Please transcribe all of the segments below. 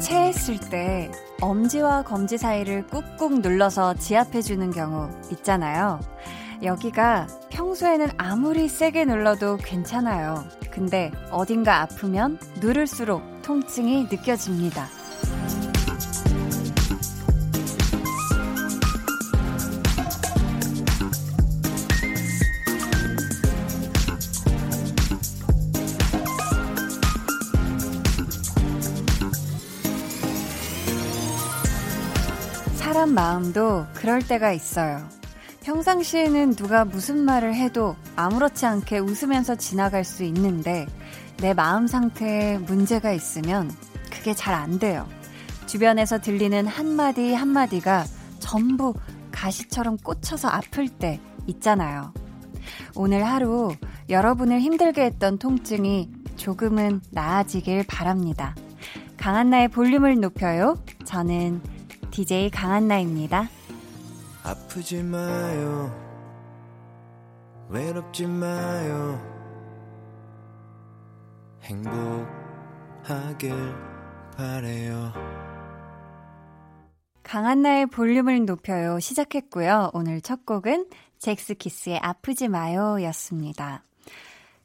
체했을 때 엄지와 검지 사이를 꾹꾹 눌러서 지압해주는 경우 있잖아요. 여기가 평소에는 아무리 세게 눌러도 괜찮아요. 근데 어딘가 아프면 누를수록 통증이 느껴집니다. 마음도 그럴 때가 있어요. 평상시에는 누가 무슨 말을 해도 아무렇지 않게 웃으면서 지나갈 수 있는데 내 마음 상태에 문제가 있으면 그게 잘 안 돼요. 주변에서 들리는 한마디 한마디가 전부 가시처럼 꽂혀서 아플 때 있잖아요. 오늘 하루 여러분을 힘들게 했던 통증이 조금은 나아지길 바랍니다. 강한나의 볼륨을 높여요. 저는 DJ 강한나입니다. 아프지 마요. 외롭지 마요. 행복하길 바래요. 강한나의 볼륨을 높여요 시작했고요. 오늘 첫 곡은 잭스키스의 아프지 마요 였습니다.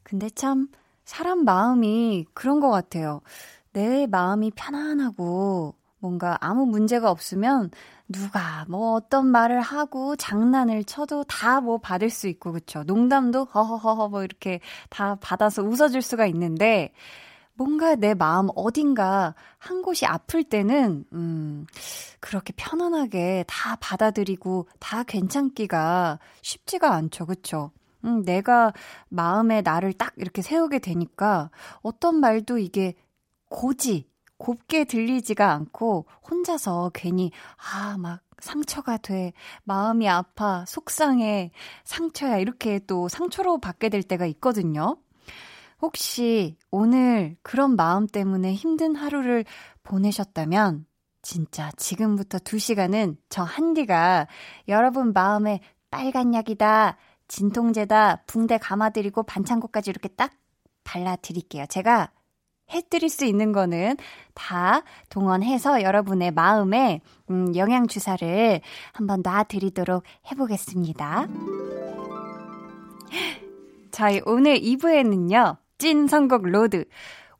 근데 참 사람 마음이 그런 것 같아요. 내 마음이 편안하고 뭔가 아무 문제가 없으면 누가 뭐 어떤 말을 하고 장난을 쳐도 다 뭐 받을 수 있고 그쵸 농담도 허허허허 뭐 이렇게 다 받아서 웃어줄 수가 있는데 뭔가 내 마음 어딘가 한 곳이 아플 때는 음 그렇게 편안하게 다 받아들이고 다 괜찮기가 쉽지가 않죠. 그쵸 음 내가 마음에 나를 딱 이렇게 세우게 되니까 어떤 말도 이게 고지 곱게 들리지가 않고 혼자서 괜히 아, 막 상처가 돼. 마음이 아파. 속상해. 상처야. 이렇게 또 상처로 받게 될 때가 있거든요. 혹시 오늘 그런 마음 때문에 힘든 하루를 보내셨다면 진짜 지금부터 2시간은 저 한디가 여러분 마음에 빨간 약이다, 진통제다, 붕대 감아드리고 반창고까지 이렇게 딱 발라드릴게요. 제가 해드릴 수 있는 거는 다 동원해서 여러분의 마음에 음, 영양 주사를 한번 놔드리도록 해보겠습니다. 저희 오늘 2부에는요, 찐 선곡 로드.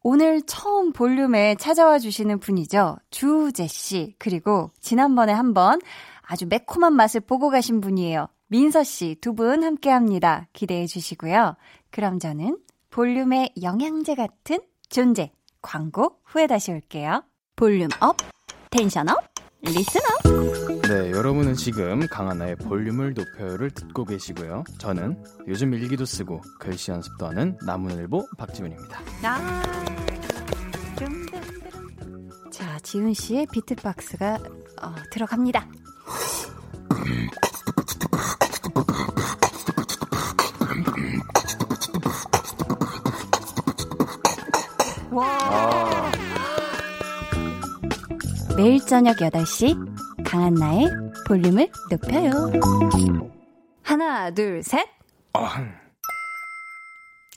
오늘 처음 볼륨에 찾아와 주시는 분이죠. 주우재 씨. 그리고 지난번에 한번 아주 매콤한 맛을 보고 가신 분이에요. 민서 씨 두 분 함께 합니다. 기대해 주시고요. 그럼 저는 볼륨의 영양제 같은 존재. 광고 후에 다시 올게요. volume up, tension up, listen up. 네, 여러분은 지금 강한나의 볼륨을 높여요를 듣고 계시고요. 저는 요즘 일기도 쓰고 글씨 연습도 하는 나무늘보 박지훈입니다. 아, 자, 지훈 씨의 비트박스가 어, 들어갑니다. 와. 매일 저녁 8시 강한나의 볼륨을 높여요. 하나, 둘, 셋.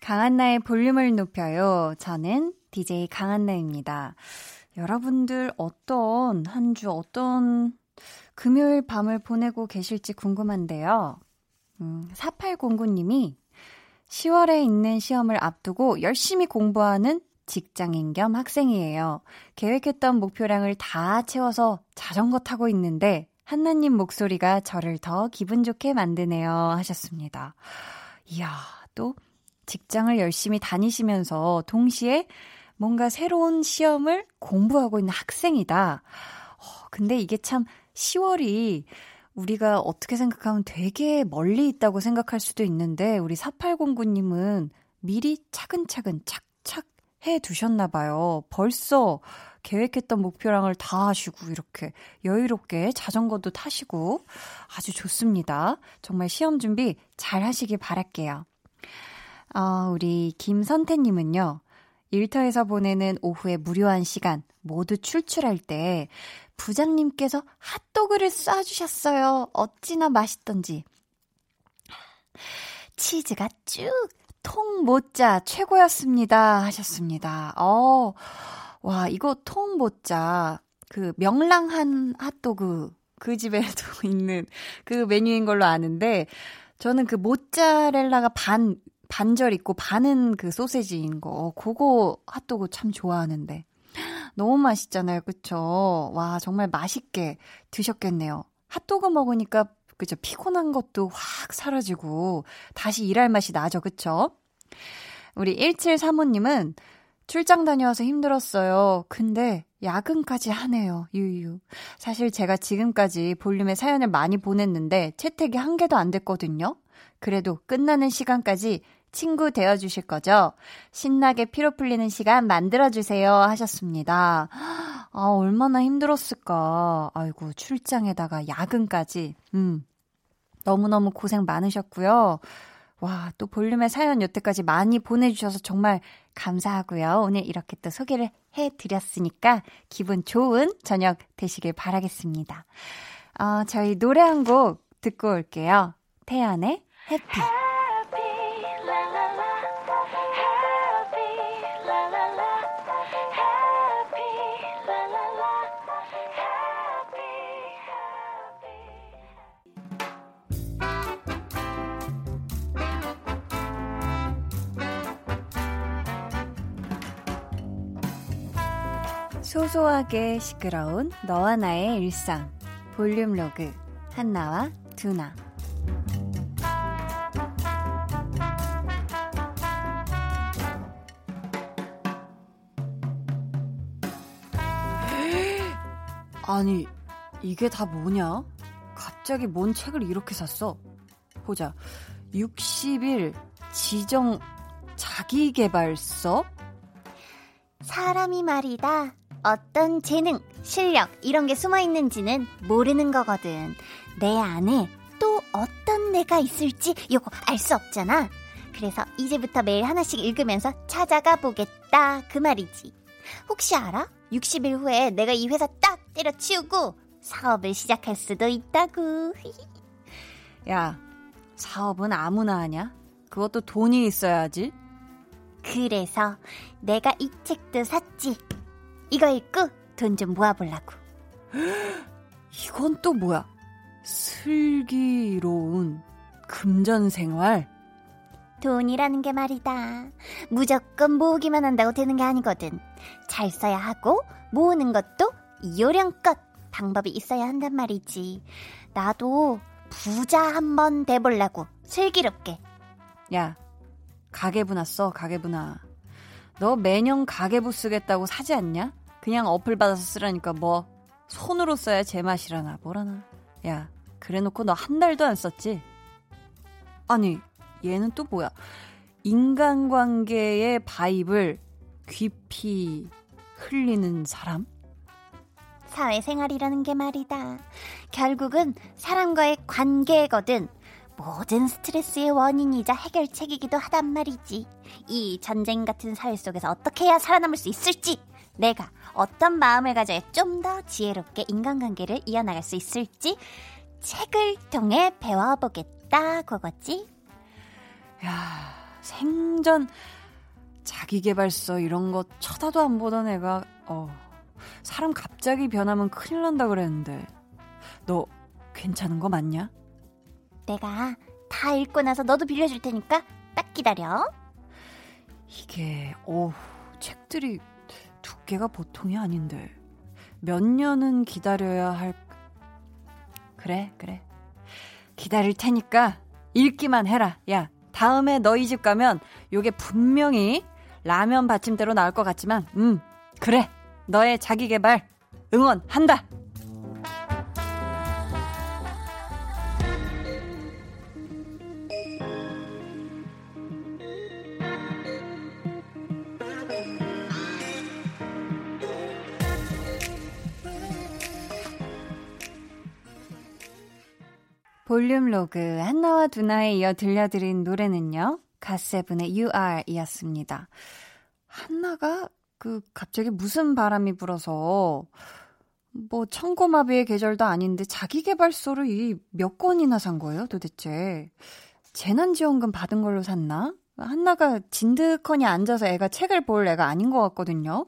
강한나의 볼륨을 높여요. 저는 DJ 강한나입니다. 여러분들 어떤 한 주 어떤 금요일 밤을 보내고 계실지 궁금한데요. 음, 4809님이 10월에 있는 시험을 앞두고 열심히 공부하는 직장인 겸 학생이에요. 계획했던 목표량을 다 채워서 자전거 타고 있는데 한나님 목소리가 저를 더 기분 좋게 만드네요. 하셨습니다. 이야, 또 직장을 열심히 다니시면서 동시에 뭔가 새로운 시험을 공부하고 있는 학생이다. 어, 근데 이게 참 10월이 우리가 어떻게 생각하면 되게 멀리 있다고 생각할 수도 있는데 우리 4809님은 미리 차근차근 착착 해 두셨나 봐요. 벌써 계획했던 목표량을 다 하시고 이렇게 여유롭게 자전거도 타시고 아주 좋습니다. 정말 시험 준비 잘 하시길 바랄게요. 어, 우리 김선태 님은요. 일터에서 보내는 오후의 무료한 시간 모두 출출할 때 부장님께서 핫도그를 쏴주셨어요. 어찌나 맛있던지. 치즈가 쭉 통모짜 최고였습니다. 하셨습니다. 어, 와, 이거 통모짜 그 명랑한 핫도그 그 집에도 있는 그 메뉴인 걸로 아는데 저는 그 모짜렐라가 반 반절 있고 반은 그 소세지인 거 그거 핫도그 참 좋아하는데 너무 맛있잖아요. 그쵸? 와, 정말 맛있게 드셨겠네요. 핫도그 먹으니까 그죠? 피곤한 것도 확 사라지고 다시 일할 맛이 나죠. 그쵸? 우리 1735님은 출장 다녀와서 힘들었어요. 근데 야근까지 하네요. 유유. 사실 제가 지금까지 볼륨에 사연을 많이 보냈는데 채택이 한 개도 안 됐거든요. 그래도 끝나는 시간까지 친구 되어 주실 거죠? 신나게 피로 풀리는 시간 만들어 주세요 하셨습니다. 아, 얼마나 힘들었을까. 아이고, 출장에다가 야근까지. 음. 너무너무 고생 많으셨고요. 와, 또 볼륨의 사연 여태까지 많이 보내주셔서 정말 감사하고요. 오늘 이렇게 또 소개를 해드렸으니까 기분 좋은 저녁 되시길 바라겠습니다. 어, 저희 노래 한 곡 듣고 올게요. 태연의 해피. 소소하게 시끄러운 너와 나의 일상 볼륨 로그 한나와 두나 아니 이게 다 뭐냐? 갑자기 뭔 책을 이렇게 샀어? 보자 60일 지정 자기개발서? 사람이 말이다. 어떤 재능, 실력, 이런 게 숨어 있는지는 모르는 거거든. 내 안에 또 어떤 내가 있을지 요거 알 수 없잖아. 그래서 이제부터 매일 하나씩 읽으면서 찾아가 보겠다. 그 말이지. 혹시 알아? 60일 후에 내가 이 회사 딱 때려치우고 사업을 시작할 수도 있다고. 야, 사업은 아무나 하냐? 그것도 돈이 있어야지. 그래서 내가 이 책도 샀지. 이거 읽고 돈 좀 모아보려고. 이건 또 뭐야? 슬기로운 금전 생활? 돈이라는 게 말이다. 무조건 모으기만 한다고 되는 게 아니거든. 잘 써야 하고, 모으는 것도 요령껏 방법이 있어야 한단 말이지. 나도 부자 한번 돼보려고, 슬기롭게. 야, 가계부나 써, 가계부나. 너 매년 가계부 쓰겠다고 사지 않냐? 그냥 어플 받아서 쓰라니까 뭐 손으로 써야 제맛이라나 뭐라나. 야, 그래놓고 너 한 달도 안 썼지? 아니, 얘는 또 뭐야? 인간관계의 바입을 귀피 흘리는 사람? 사회생활이라는 게 말이다. 결국은 사람과의 관계거든. 모든 스트레스의 원인이자 해결책이기도 하단 말이지. 이 전쟁 같은 사회 속에서 어떻게 해야 살아남을 수 있을지, 내가 어떤 마음을 가져야 좀 더 지혜롭게 인간관계를 이어나갈 수 있을지, 책을 통해 배워보겠다, 그거지. 야, 생전 자기개발서 이런 거 쳐다도 안 보던 애가, 어, 사람 갑자기 변하면 큰일 난다 그랬는데. 너 괜찮은 거 맞냐? 내가 다 읽고 나서 너도 빌려줄 테니까 딱 기다려. 이게, 어 책들이 두께가 보통이 아닌데. 몇 년은 기다려야 할, 그래, 그래. 기다릴 테니까 읽기만 해라. 야, 다음에 너희 집 가면 요게 분명히 라면 받침대로 나올 것 같지만, 음, 그래. 너의 자기 개발 응원한다. 볼륨 로그 한나와 두나에 이어 들려드린 노래는요. 갓세븐의 You Are 이었습니다. 한나가 그 갑자기 무슨 바람이 불어서 뭐 청고마비의 계절도 아닌데 자기 개발서를 이 몇 권이나 산 거예요, 도대체. 재난지원금 받은 걸로 샀나? 한나가 진드컨이 앉아서 애가 책을 볼 애가 아닌 것 같거든요.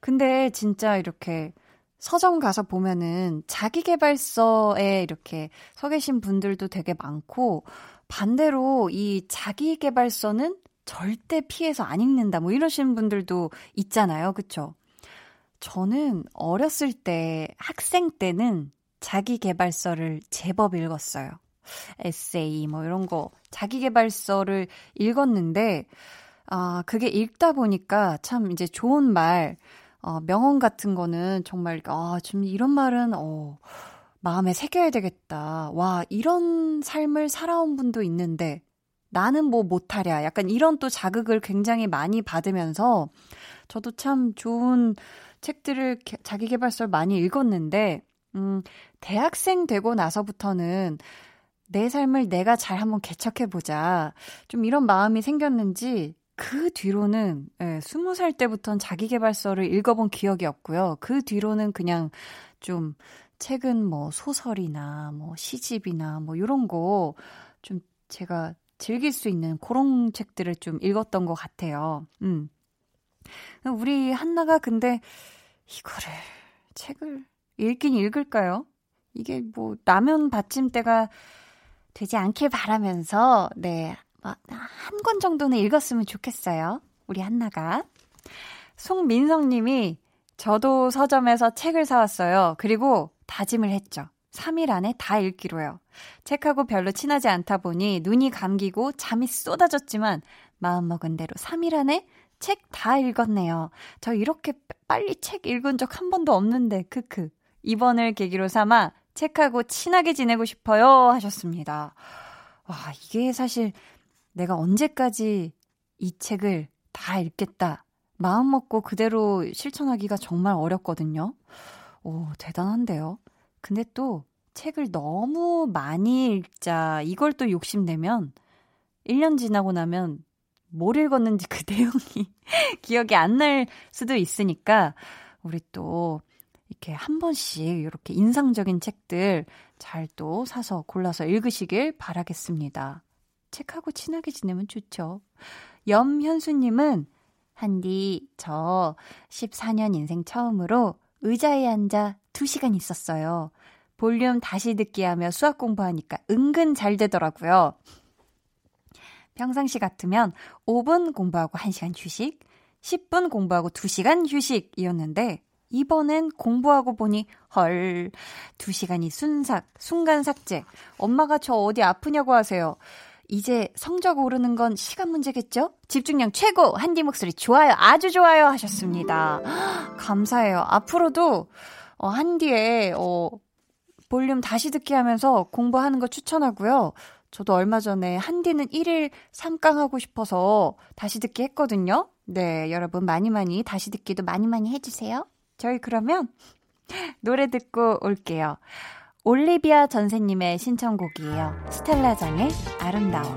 근데 진짜 이렇게 서점 가서 보면은 자기개발서에 이렇게 서 계신 분들도 되게 많고 반대로 이 자기개발서는 절대 피해서 안 읽는다 뭐 이러시는 분들도 있잖아요. 그쵸? 저는 어렸을 때 학생 때는 자기개발서를 제법 읽었어요. 에세이 뭐 이런 거 자기개발서를 읽었는데 아 그게 읽다 보니까 참 이제 좋은 말 어, 명언 같은 거는 정말 아 좀 이런 말은 어 마음에 새겨야 되겠다. 와 이런 삶을 살아온 분도 있는데 나는 뭐 못하랴. 약간 이런 또 자극을 굉장히 많이 받으면서 저도 참 좋은 책들을 자기 개발서를 많이 읽었는데 음 대학생 되고 나서부터는 내 삶을 내가 잘 한번 개척해보자. 좀 이런 마음이 생겼는지, 그 뒤로는, 예, 20살 때부터는 자기개발서를 읽어본 기억이 없고요. 그 뒤로는 그냥 좀, 책은 뭐 소설이나 뭐 시집이나 뭐 이런 거 좀 제가 즐길 수 있는 그런 책들을 좀 읽었던 것 같아요. 음. 우리 한나가 근데 이거를, 책을 읽긴 읽을까요? 이게 뭐, 라면 받침대가 되지 않길 바라면서, 네, 뭐, 한 권 정도는 읽었으면 좋겠어요. 우리 한나가. 송민성 님이 저도 서점에서 책을 사왔어요. 그리고 다짐을 했죠. 3일 안에 다 읽기로요. 책하고 별로 친하지 않다 보니 눈이 감기고 잠이 쏟아졌지만 마음먹은 대로 3일 안에 책 다 읽었네요. 저 이렇게 빨리 책 읽은 적 한 번도 없는데, 크크. 이번을 계기로 삼아 책하고 친하게 지내고 싶어요 하셨습니다. 와, 이게 사실 내가 언제까지 이 책을 다 읽겠다. 마음 먹고 그대로 실천하기가 정말 어렵거든요. 오, 대단한데요. 근데 또 책을 너무 많이 읽자, 이걸 또 욕심내면 1년 지나고 나면 뭘 읽었는지 그 내용이 기억이 안 날 수도 있으니까 우리 또 이렇게 한 번씩 이렇게 인상적인 책들 잘 또 사서 골라서 읽으시길 바라겠습니다. 책하고 친하게 지내면 좋죠. 염현수님은 한디 저 14년 인생 처음으로 의자에 앉아 2시간 있었어요. 볼륨 다시 듣기 하며 수학 공부하니까 은근 잘 되더라고요. 평상시 같으면 5분 공부하고 1시간 휴식, 10분 공부하고 2시간 휴식이었는데 이번엔 공부하고 보니 헐, 두 시간이 순삭, 순간 삭제. 엄마가 저 어디 아프냐고 하세요. 이제 성적 오르는 건 시간 문제겠죠? 집중력 최고! 한디 목소리 좋아요. 아주 좋아요. 하셨습니다. 감사해요. 앞으로도, 어, 한디의, 어, 볼륨 다시 듣기 하면서 공부하는 거 추천하고요. 저도 얼마 전에 한디는 1일 3강 하고 싶어서 다시 듣기 했거든요. 네, 여러분 많이 많이 다시 듣기도 많이 많이 해주세요. 저희 그러면 노래 듣고 올게요. 올리비아 전세님의 신청곡이에요. 스텔라장의 아름다워.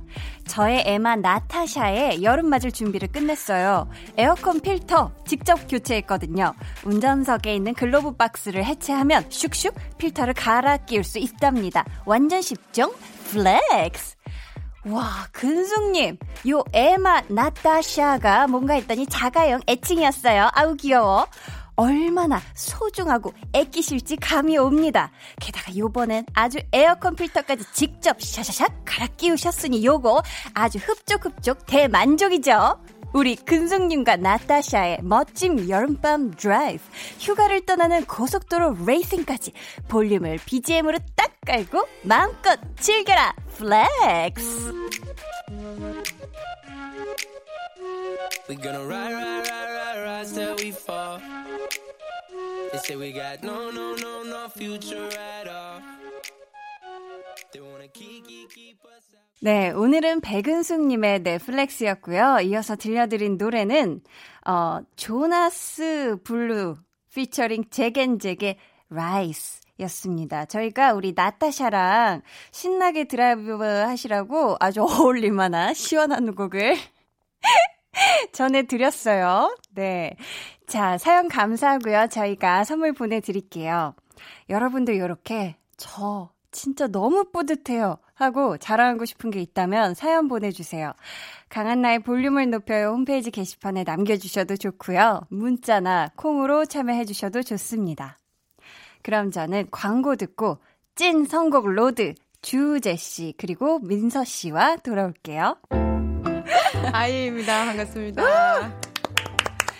저의 애마 나타샤의 여름 맞을 준비를 끝냈어요. 에어컨 필터 직접 교체했거든요. 운전석에 있는 글로브 박스를 해체하면 슉슉 필터를 갈아 끼울 수 있답니다. 완전 쉽죠? flex! 와, 근숙님, 요 애마 나타샤가 뭔가 했더니 자가용 애칭이었어요. 아우, 귀여워. 얼마나 소중하고 애끼실지 감이 옵니다. 게다가 요번엔 아주 에어컨 필터까지 직접 샤샤샥 갈아 끼우셨으니 요거 아주 흡족흡족 대만족이죠. 우리 근숙님과 나타샤의 멋진 여름밤 드라이브, 휴가를 떠나는 고속도로 레이싱까지 볼륨을 BGM으로 딱 깔고 마음껏 즐겨라! flex! We gonna rise, rise, rise, rise, rise till we fall. They say we got no, no, no, no future at all. They wanna keep, keep, keep us out. 네, 오늘은 백은숙님의 flex였고요. 이어서 들려드린 노래는 어, Jonas Blue featuring Jack & Jack의 Rise 였습니다. 저희가 우리 나타샤랑 신나게 드라이브 하시라고 아주 어울릴만한 시원한 곡을 전해드렸어요. 네. 자, 사연 감사하고요. 저희가 선물 보내드릴게요. 여러분도 이렇게 저 진짜 너무 뿌듯해요. 하고 자랑하고 싶은 게 있다면 사연 보내주세요. 강한나의 볼륨을 높여요 홈페이지 게시판에 남겨주셔도 좋고요. 문자나 콩으로 참여해주셔도 좋습니다. 그럼 저는 광고 듣고 찐 선곡 로드 주우재 씨 그리고 민서 씨와 돌아올게요. 아이입니다. 반갑습니다.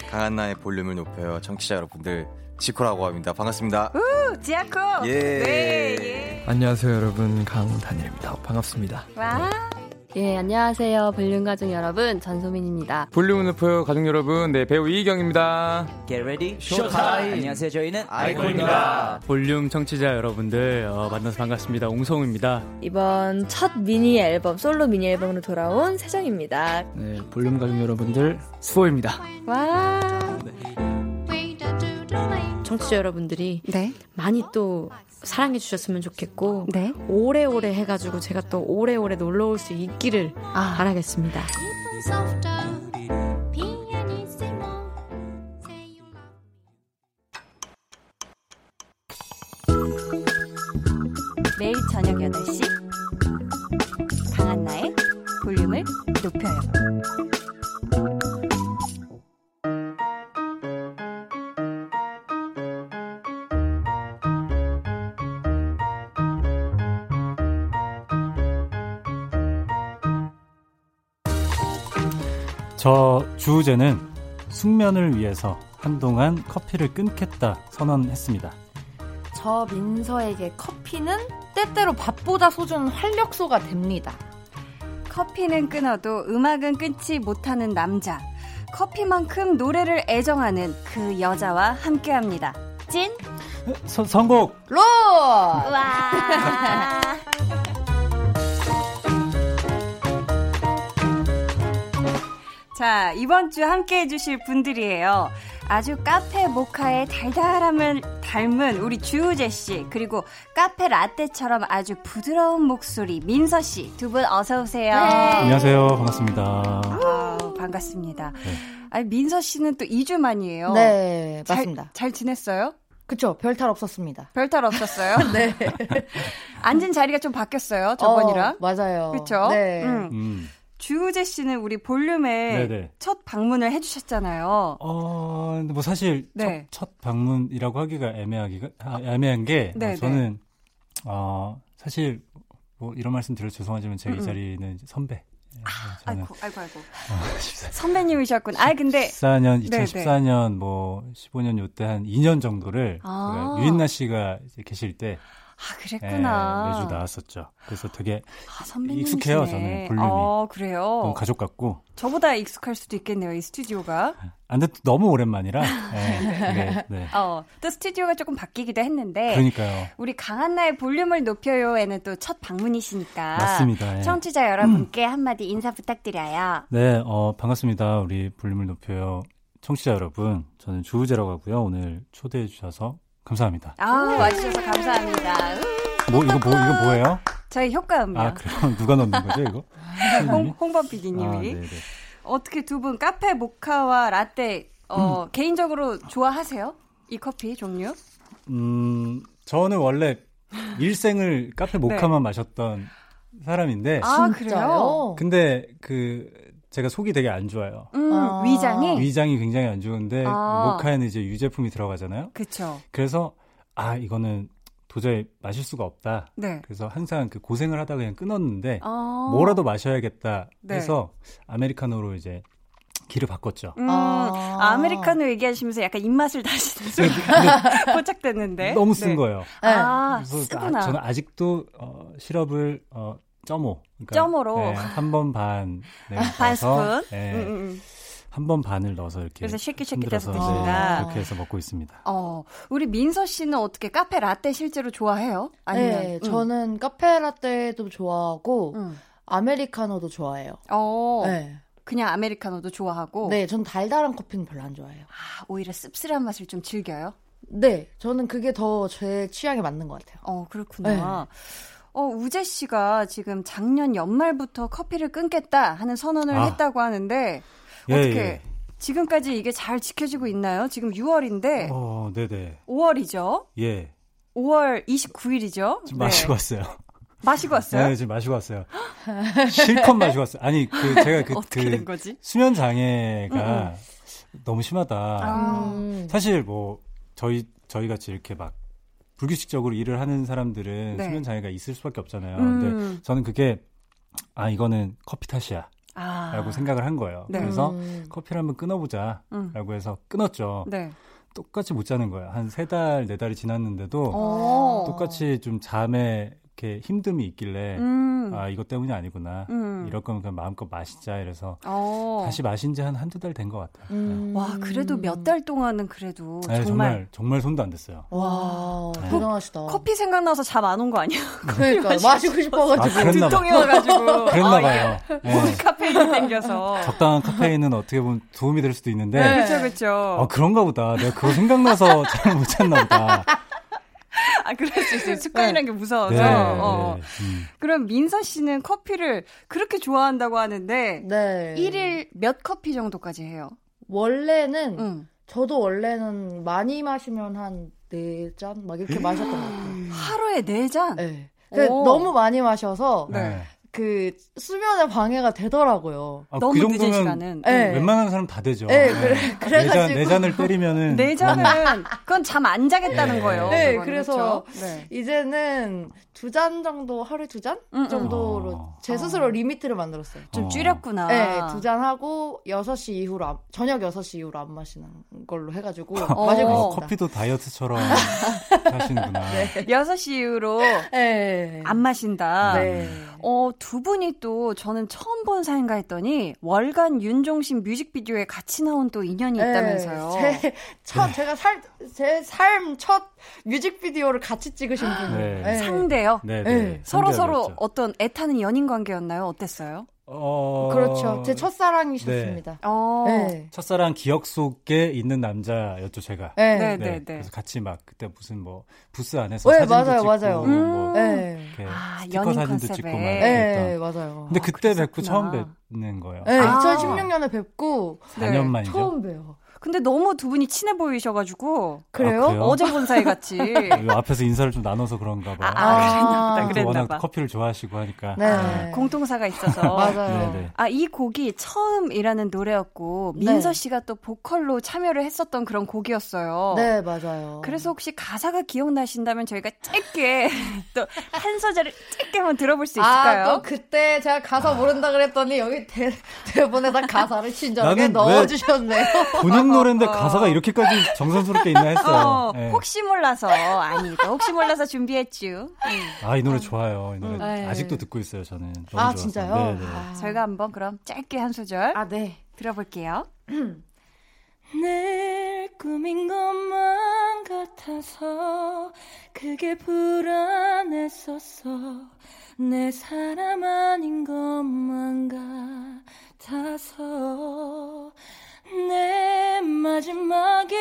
강한나의 볼륨을 높여요. 청취자 여러분들, 지코라고 합니다. 반갑습니다. 우, 지아코. 예. 네, 예. 안녕하세요 여러분 강다니엘입니다 반갑습니다 와. 예, 안녕하세요. 볼륨 가족 여러분. 전소민입니다. 볼륨을 높여요 가족 여러분 네 배우 이경입니다 Get ready, showtime. 안녕하세요. 저희는 아이콘입니다 볼륨 청취자 여러분들 어, 만나서 반갑습니다 옹성우입니다 이번 첫 미니 앨범, 솔로 미니 앨범으로 돌아온 세정입니다. 네 볼륨 가족 여러분들 수호입니다 와. 청취자 여러분들이 네. 많이 또 사랑해 주셨으면 좋겠고 네. 오래오래 해가지고 제가 또 오래오래 놀러 올 수 있기를 아. 바라겠습니다. 매일 저녁 8시 저 주우재는 숙면을 위해서 한동안 커피를 끊겠다 선언했습니다. 저 민서에게 커피는 때때로 밥보다 소중한 활력소가 됩니다. 커피는 끊어도 음악은 끊지 못하는 남자. 커피만큼 노래를 애정하는 그 여자와 함께합니다. 찐 서- 선곡! 로! 와. 자, 이번 주 함께 해주실 분들이에요. 아주 카페 모카의 달달함을 닮은 우리 주우재 씨, 그리고 카페 라떼처럼 아주 부드러운 목소리 민서 씨, 두 분 어서오세요. 안녕하세요. 반갑습니다. 아우, 반갑습니다. 아니, 민서 씨는 또 2주 만이에요. 네, 잘- 맞습니다. 잘 지냈어요? 그쵸, 별탈 없었습니다. 별탈 없었어요? 네. 앉은 자리가 좀 바뀌었어요, 저번이랑. 어, 맞아요. 그쵸? 네. 음. 음. 주우재 씨는 우리 볼륨에 네네. 첫 방문을 해주셨잖아요. 어, 근데 뭐 사실 네. 첫, 첫 방문이라고 하기가 애매하기가 아, 애매한 게 네, 어, 저는 어, 사실 뭐 이런 말씀 드려 죄송하지만 제 음, 이 음. 자리는 이제 선배. 예, 저는 아이고, 아이고, 아이고. 어, 14, 선배님이셨군. 아 근데 14년, 네, 2014년 뭐 15년 요때 한 2년 정도를 아. 제가 유인나 씨가 이제 계실 때 아 예, 그랬구나. 매주 나왔었죠. 그래서 되게 아. 익숙해요, 저는 볼륨이. 어, 그래요. 너무 가족 같고. 저보다 익숙할 수도 있겠네요, 이 스튜디오가. 아, 근데 또 너무 오랜만이라. 예, 되게, 네. 어, 또 스튜디오가 조금 바뀌기도 했는데. 그러니까요. 우리 강한나의 볼륨을 높여요에는 또 첫 방문이시니까. 맞습니다. 예. 청취자 여러분께 한마디 인사 부탁드려요. 네, 어, 반갑습니다. 우리 볼륨을 높여요. 청취자 여러분, 저는 주우재라고 하고요. 오늘 초대해 주셔서 감사합니다. 아, 와주셔서 감사합니다. 뭐, 이거 뭐, 이거 뭐예요? 저희 효과음이요. 아, 그럼 누가 넣는 거죠, 이거? 홍, 홍범 PD님이. 아, 네네. 어떻게 두 분 카페 모카와 라떼 어, 개인적으로 좋아하세요? 이 커피 종류? 음, 저는 원래 일생을 카페 모카만 마셨던 사람인데. 아, 그래요? 근데 그 제가 속이 되게 안 좋아요. 음, 아. 위장이? 위장이 굉장히 안 좋은데 아. 모카에는 이제 유제품이 들어가잖아요. 그쵸. 그래서 아 이거는 도저히 마실 수가 없다. 네. 그래서 항상 그 고생을 하다 그냥 끊었는데 어. 뭐라도 마셔야겠다 네. 해서 아메리카노로 이제 길을 바꿨죠. 음, 아. 아. 메리카노 얘기하시면서 약간 입맛을 다시는 소리 포착됐는데. 너무 쓴 네. 거예요. 아, 그래서 쓰구나. 아, 저는 아직도 어, 시럽을 어, 점오. 그러니까, 점오로. 한번 반. 네, 반 스푼. 네, 음, 음, 음. 한번 반을 넣어서 이렇게. 그래서 쉐킷쉐킷해서 흔들어서, 드신다. 네, 그렇게 해서 먹고 있습니다. 어, 우리 민서 씨는 어떻게 카페 라떼 실제로 좋아해요? 아니면 네, 음. 저는 카페 라떼도 좋아하고 음. 아메리카노도 좋아해요. 어, 네. 그냥 아메리카노도 좋아하고. 네, 전 달달한 커피는 별로 안 좋아해요. 아, 오히려 씁쓸한 맛을 좀 즐겨요. 네, 저는 그게 더 제 취향에 맞는 것 같아요. 어, 그렇구나. 어, 우재 씨가 지금 작년 연말부터 커피를 끊겠다 하는 선언을 아. 했다고 하는데 예, 어떻게 예. 지금까지 이게 잘 지켜지고 있나요? 지금 6월인데 어, 네네. 5월이죠. 예. 5월 29일이죠. 지금 마시고 왔어요. 마시고 왔어요? 네, 지금 마시고 왔어요. 실컷 마시고 왔어요. 아니, 그, 제가 그, 그? 수면 장애가 음, 너무 심하다. 아. 음. 사실 뭐, 저희, 저희 같이 이렇게 막, 불규칙적으로 일을 하는 사람들은 네. 수면 장애가 있을 수밖에 없잖아요. 음. 근데 저는 그게, 아, 이거는 커피 탓이야. 아. 라고 생각을 한 거예요. 네. 그래서 음. 커피를 한번 끊어보자. 음. 라고 해서 끊었죠. 네. 똑같이 못 자는 거예요. 한 세 달, 네 달이 지났는데도 어. 똑같이 좀 잠에 이렇게 힘듦이 있길래 음. 아 이것 때문이 아니구나. 음. 이럴 거면 그냥 마음껏 마시자. 이래서 어. 다시 마신 지 한 한두 달 된 것 같아요. 음. 와, 그래도 몇 달 동안은 그래도 네, 정말, 정말 정말 손도 안 댔어요. 와, 네. 대단하시다. 커피 생각나서 잠 안 온 거 아니야? 그러니까 마시고 싶어가지고. 아, 그랬나 봐. 두통이 와가지고. 그랬나 어, 봐요. 네. 카페인 땡겨서. 적당한 카페인은 어떻게 보면 도움이 될 수도 있는데 네. 그렇죠, 그렇죠. 아 그런가 보다. 내가 그거 생각나서 잘못 잤나 보다. 아, 그럴 수 있어요. 습관이라는 게 무서워서. 네, 어. 네. 음. 그럼 민서 씨는 커피를 그렇게 좋아한다고 하는데 네. 일 1일 몇 커피 정도까지 해요? 원래는 응. 저도 원래는 많이 마시면 한 네 잔 막 이렇게 마셨던 것 같아요. 하루에 4잔? 네. 그 오. 너무 많이 마셔서 네. 그 수면에 방해가 되더라고요. 아, 너무 그 정도면 시간은. 네. 웬만한 사람 다 되죠. 네, 그래- 그래가지고- 네 잔을 때리면은 네 잔은 그건 잠 안 자겠다는 네. 거예요. 네, 그거는, 그래서 그렇죠? 네. 이제는 두 잔 정도 하루에 두잔 음, 음. 정도로 어. 제 스스로 리미트를 만들었어요. 좀 어. 줄였구나. 네, 두 잔 하고 6시 이후로 안- 저녁 6시 이후로 안 마시는 걸로 해 가지고 어. 마시고 어, 있습니다. 커피도 다이어트처럼 하시는구나. 6시 이후로 네. 안 마신다. 네. 어, 두 분이 또 저는 처음 본 사이인가 했더니 월간 윤종신 뮤직비디오에 같이 나온 또 인연이 있다면서요. 네, 제, 첫, 제가 살, 제 삶 첫 뮤직비디오를 같이 찍으신 분이에요. 네. 네. 상대요. 네, 네. 네. 서로 서로. 어떤 애타는 연인 관계였나요? 어땠어요? 어... 그렇죠. 제 첫사랑이셨습니다. 어. 네. 첫사랑 기억 속에 있는 남자였죠, 제가. 네. 네, 네, 네, 네. 그래서 같이 막 그때 무슨 뭐 부스 안에서 네, 사진도 맞아요, 찍고 맞아요. 뭐 음. 네. 이렇게 아, 스티커 사진도 컨셉에. 찍고 막 네. 맞아요. 근데 아, 그때 뵙고 처음. 뵙는 거예요. 네, 아. 2016년에 뵙고 4년 만이죠. 처음 봬요. 근데 너무 두 분이 친해 보이셔가지고 그래요? 아, 그래요? 어제 본 사이 같이. 이 앞에서 인사를 좀 나눠서 그런가 봐. 아, 그랬나 보다, 아, 또 그랬나 워낙 봐. 커피를 좋아하시고 하니까. 네. 공통사가 있어서. 맞아요. 네네. 아, 이 곡이 처음이라는 노래였고, 네. 민서 씨가 또 보컬로 참여를 했었던 그런 곡이었어요. 네, 맞아요. 그래서 혹시 가사가 기억나신다면 저희가 짧게 또 한 소절을 짧게 한번 들어볼 수 있을까요? 아, 또 그때 제가 가사 모른다 그랬더니 여기 대, 대본에다 가사를 친절하게 넣어주셨네요. 본인 노래인데 가사가 이렇게까지 정성스럽게 있나 했어요. 어, 네. 혹시 몰라서 아니다. 혹시 몰라서 준비했죠. 음. 아, 이 노래 좋아요. 이 노래 네. 아직도 듣고 있어요, 저는. 너무 아, 좋아서. 진짜요? 네 네. 아. 저희가 한번 그럼 짧게 한 소절 아, 네. 들어볼게요. 늘 꿈인 것만 같아서 그게 불안했었어 내 사람 아닌 것만 같아서 내 마지막이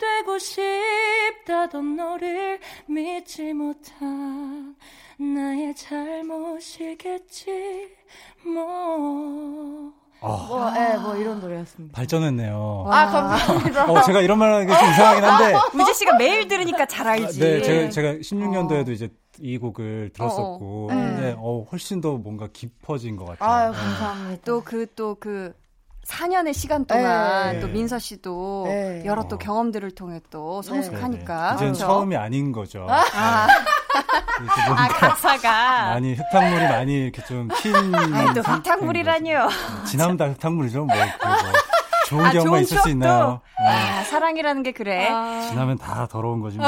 되고 싶다던 너를 믿지 못한 나의 잘못 있겠지 뭐. 아. 뭐, 예, 뭐 이런 노래였습니다. 발전했네요. 아, 감사합니다. 어, 제가 이런 말 하는 게 좀 이상하긴 한데. 우재 씨가 매일 들으니까 잘 알지. 네, 제가, 제가 16년도에도 이제 이 곡을 들었었고, 어, 어. 근데 어, 훨씬 더 뭔가 깊어진 것 같아요. 아유, 네. 감사합니다. 또 그 또 그 4년의 시간 동안 네. 또 민서 씨도 네. 여러 또 경험들을 통해 또 성숙하니까. 이제는 그렇죠? 처음이 아닌 거죠. 아, 아 가사가. 많이 흙탕물이 많이 이렇게 좀 튄. 아니 또 흙탕물이라니요. 다 흙탕물이죠. 뭐, 그 뭐. 좋은 아, 경우만 좋은 있을 수? 있나요? 네. 아, 사랑이라는 게 그래. 지나면 다 더러운 거지 뭐.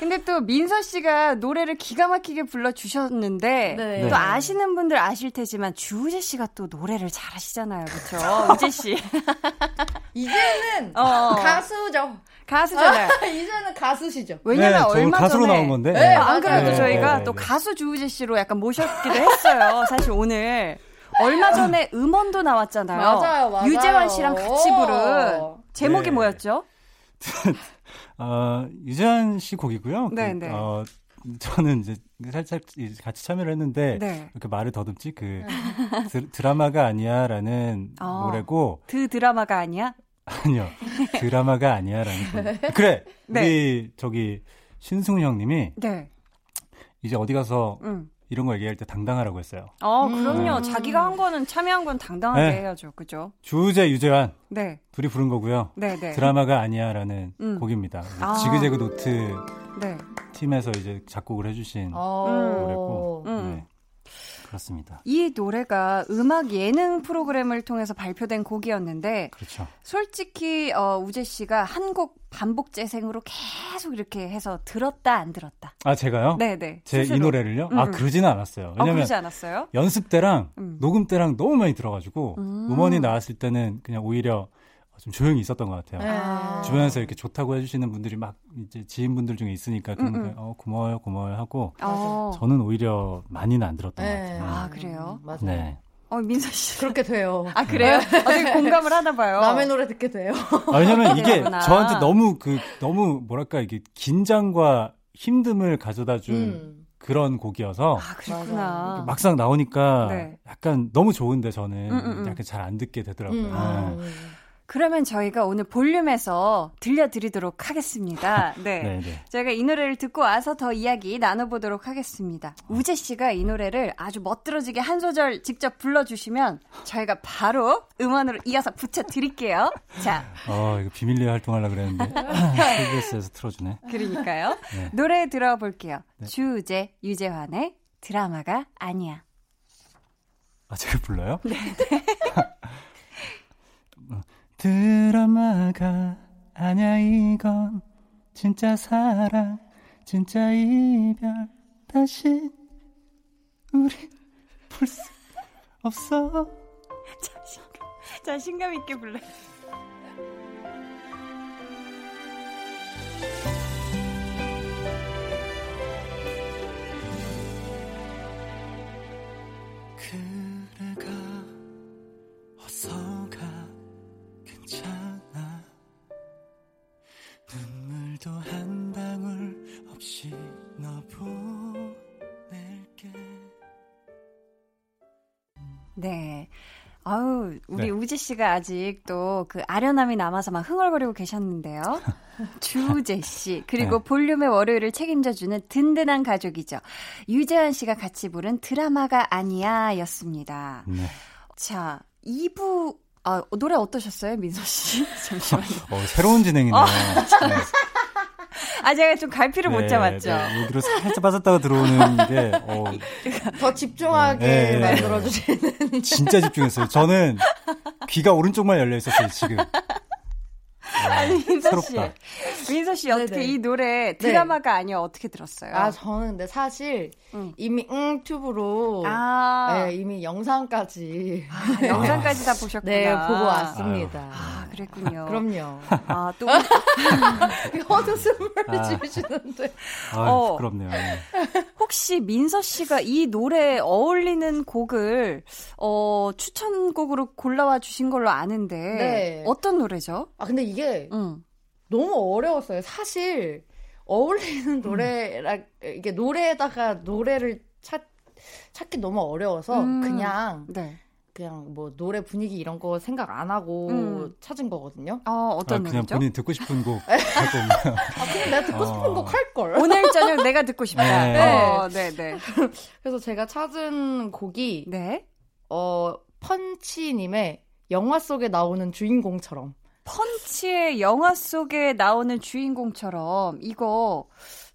근데 또 민서 씨가 노래를 기가 막히게 불러주셨는데 네. 또 네. 아시는 분들 아실 테지만 주우재 씨가 또 노래를 잘하시잖아요, 그렇죠? 우재 씨 이제는 어. 가수죠. 가수잖아요. 이제는 가수시죠. 왜냐면 네, 얼마 가수로 전에 나온 건데. 네, 안 그래도 네, 저희가 네, 또 네. 가수 주우재 씨로 약간 모셨기도 했어요. 사실 오늘 얼마 전에 음원도 나왔잖아요. 맞아요, 맞아요. 유재환 씨랑 같이 부른 제목이 네. 뭐였죠? 어, 유재한 씨 곡이고요. 네, 그, 네. 어, 저는 이제 살짝 이제 같이 참여를 했는데 네. 이렇게 말을 더듬지 그 드, 드라마가 아니야라는 어. 노래고 그 드라마가 아니야? 아니요 드라마가 아니야라는 곡. 그래 네. 우리 저기 신승훈 형님이 네. 이제 어디 가서 음. 이런 거 얘기할 때 당당하라고 했어요. 어, 음. 그럼요. 자기가 한 거는 참여한 건 당당하게 네. 해야죠. 그죠? 주우재 유재환 네. 둘이 부른 거고요. 네, 네. 드라마가 아니야라는 음. 곡입니다. 아. 지그재그 노트 네. 팀에서 이제 작곡을 해주신 어. 노래고 음. 네. 그렇습니다. 이 노래가 음악 예능 프로그램을 통해서 발표된 곡이었는데 그렇죠. 솔직히 어, 우재 씨가 한 곡 반복 재생으로 계속 이렇게 해서 들었다 안 들었다. 아 제가요? 네, 네. 제 이. 노래를요? 음, 아 음. 그러지는 않았어요. 어, 왜냐면 그러지 않았어요? 연습 때랑 음. 녹음 때랑 너무 많이 들어가지고 음. 음원이 나왔을 때는 그냥 오히려 좀 조용히 있었던 것 같아요. 네. 주변에서 이렇게 좋다고 해주시는 분들이 막 이제 지인분들 중에 있으니까 그런 음, 게, 음. 어 고마워요 고마워요 하고 어. 저는 오히려 많이는 안 들었던 것 네. 같아요. 아, 그래요? 맞아요. 네. 어, 민서 씨. 그렇게 돼요. 아, 그래요? 어떻게 공감을 하나 봐요. 남의 노래 듣게 돼요. 아, 왜냐면 이게. 저한테 너무 그 너무 뭐랄까 이게 긴장과 힘듦을 가져다 준 음. 그런 곡이어서 아, 그렇구나. 막상 나오니까 네. 약간 너무 좋은데 저는 음, 음, 음. 약간 잘 안 듣게 되더라고요. 음. 네. 그러면 저희가 오늘 볼륨에서 들려드리도록 하겠습니다. 네. 네, 네. 저희가 이 노래를 듣고 와서 더 이야기 나눠보도록 하겠습니다. 우재 씨가 이 노래를 아주 멋들어지게 한 소절 직접 불러주시면 저희가 바로 음원으로 이어서 붙여드릴게요. 자, 어, 이거 비밀리에 활동하려고 그랬는데 KBS에서 틀어주네. 그러니까요. 네. 노래 들어볼게요. 네. 주우재, 유재환의 드라마가 아니야. 아, 제가 불러요? 네. 드라마가 아냐 이건. 진짜 사랑 진짜 이별. 다시 우리 볼 수 없어. 자신감, 자신감 있게 불러 없이 너 보낼게 네. 아우, 우리 네. 우지 씨가 아직 또 그 아련함이 남아서 막 흥얼거리고 계셨는데요. 주우재 씨, 그리고 네. 볼륨의 월요일을 책임져주는 든든한 가족이죠. 유재환 씨가 같이 부른 드라마가 아니야 였습니다. 네. 자, 2부, 아, 노래 어떠셨어요, 민서 씨? 잠시만요. 어, 새로운 진행이네요. 네. 아, 제가 좀 갈피를 못 네, 잡았죠. 네. 여기로 살짝 빠졌다가 들어오는 게 어, 더 집중하게 네. 만들어주시는. 진짜 집중했어요. 저는 귀가 오른쪽만 열려 있었어요, 지금. 아니, 민서 씨. 민서 씨, 어떻게 네네. 이 노래 드라마가 아니야 어떻게 들었어요? 아, 저는 근데 사실 응. 이미 응 튜브로 아. 네, 이미 영상까지 아, 영상까지 다 보셨구나. 네, 보고 왔습니다. 아, 그랬군요. 그럼요. 아, 또 헛웃음을 아. 지으시는데. 아, 어. 부끄럽네요. 네. 혹시 민서 씨가 이 노래에 어울리는 곡을 어, 추천곡으로 골라와 주신 걸로 아는데 네. 어떤 노래죠? 아, 근데 이게 응. 너무 어려웠어요. 사실 어울리는 노래라 이게 노래에다가 노래를 찾 찾기 너무 어려워서 음. 그냥 네. 그냥 뭐 노래 분위기 이런 거 생각 안 하고 음. 찾은 거거든요. 어, 아, 그냥 본인 듣고 싶은 곡 있나요? 아, 그럼 내가 듣고 싶은 어. 곡할 걸. 오늘 저녁 내가 듣고 싶다. 네. 어, 네, 네. 그래서 제가 찾은 곡이 네. 어 펀치님의 영화 속에 나오는 주인공처럼. 펀치의 영화 속에 나오는 주인공처럼 이거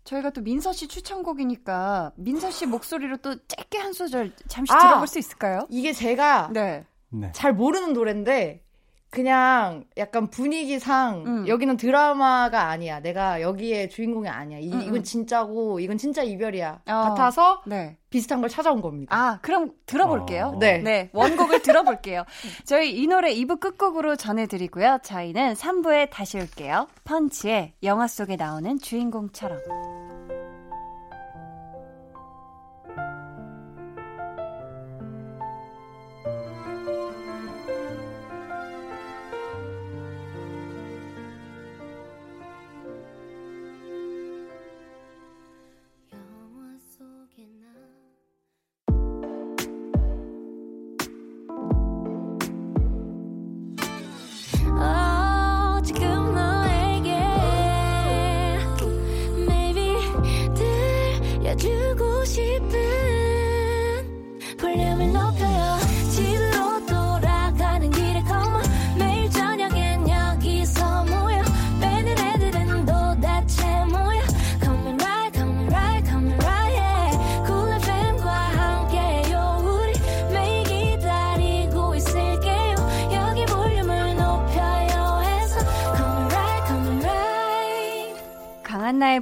저희가 또 민서 씨 추천곡이니까 민서 씨 목소리로 또 짧게 한 소절 잠시 아! 들어볼 수 있을까요? 이게 제가 네. 네. 잘 모르는 노래인데 그냥 약간 분위기상 음. 여기는 드라마가 아니야. 내가 여기에 주인공이 아니야. 이, 음, 이건 음. 진짜고 이건 진짜 이별이야. 어. 같아서 네. 비슷한 걸 찾아온 겁니다. 아, 그럼 들어볼게요. 어. 네. 네, 원곡을 들어볼게요. 저희 이 노래 2부 끝곡으로 전해드리고요. 저희는 3부에 다시 올게요. 펀치의 영화 속에 나오는 주인공처럼.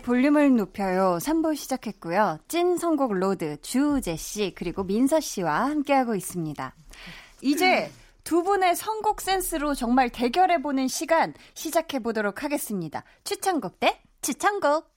볼륨을 높여요. 3부 시작했고요. 찐 선곡 로드 주우재 씨 그리고 민서 씨와 함께하고 있습니다. 이제 두 분의 선곡 센스로 정말 대결해 보는 시간 시작해 보도록 하겠습니다. 추천곡 대 추천곡!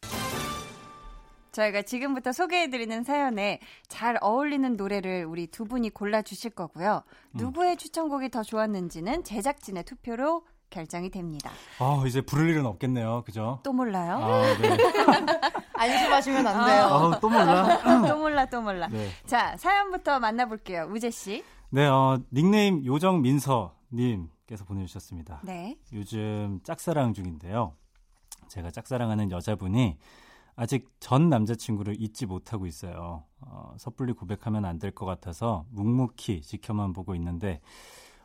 저희가 지금부터 소개해드리는 사연에 잘 어울리는 노래를 우리 두 분이 골라주실 거고요. 누구의 추천곡이 더 좋았는지는 제작진의 투표로 결정이 됩니다. 아, 이제 부를 일은 없겠네요. 그죠? 또 몰라요? 아, 네. 안심하시면 안 돼요. 아, 또 몰라. 또 몰라, 또 몰라. 네. 자, 사연부터 만나볼게요. 우재 씨. 네, 어, 닉네임 요정 민서님께서 보내주셨습니다. 네. 요즘 짝사랑 중인데요. 제가 짝사랑하는 여자분이 아직 전 남자친구를 잊지 못하고 있어요. 어, 섣불리 고백하면 안 될 것 같아서 묵묵히 지켜만 보고 있는데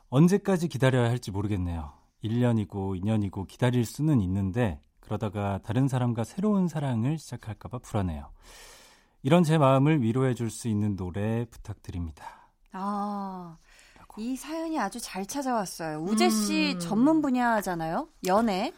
언제까지 기다려야 할지 모르겠네요. 1년이고 2년이고 기다릴 수는 있는데 그러다가 다른 사람과 새로운 사랑을 시작할까봐 불안해요. 이런 제 마음을 위로해 줄 수 있는 노래 부탁드립니다. 아, 이 사연이 아주 잘 찾아왔어요. 우재 씨 전문 분야잖아요? 연애.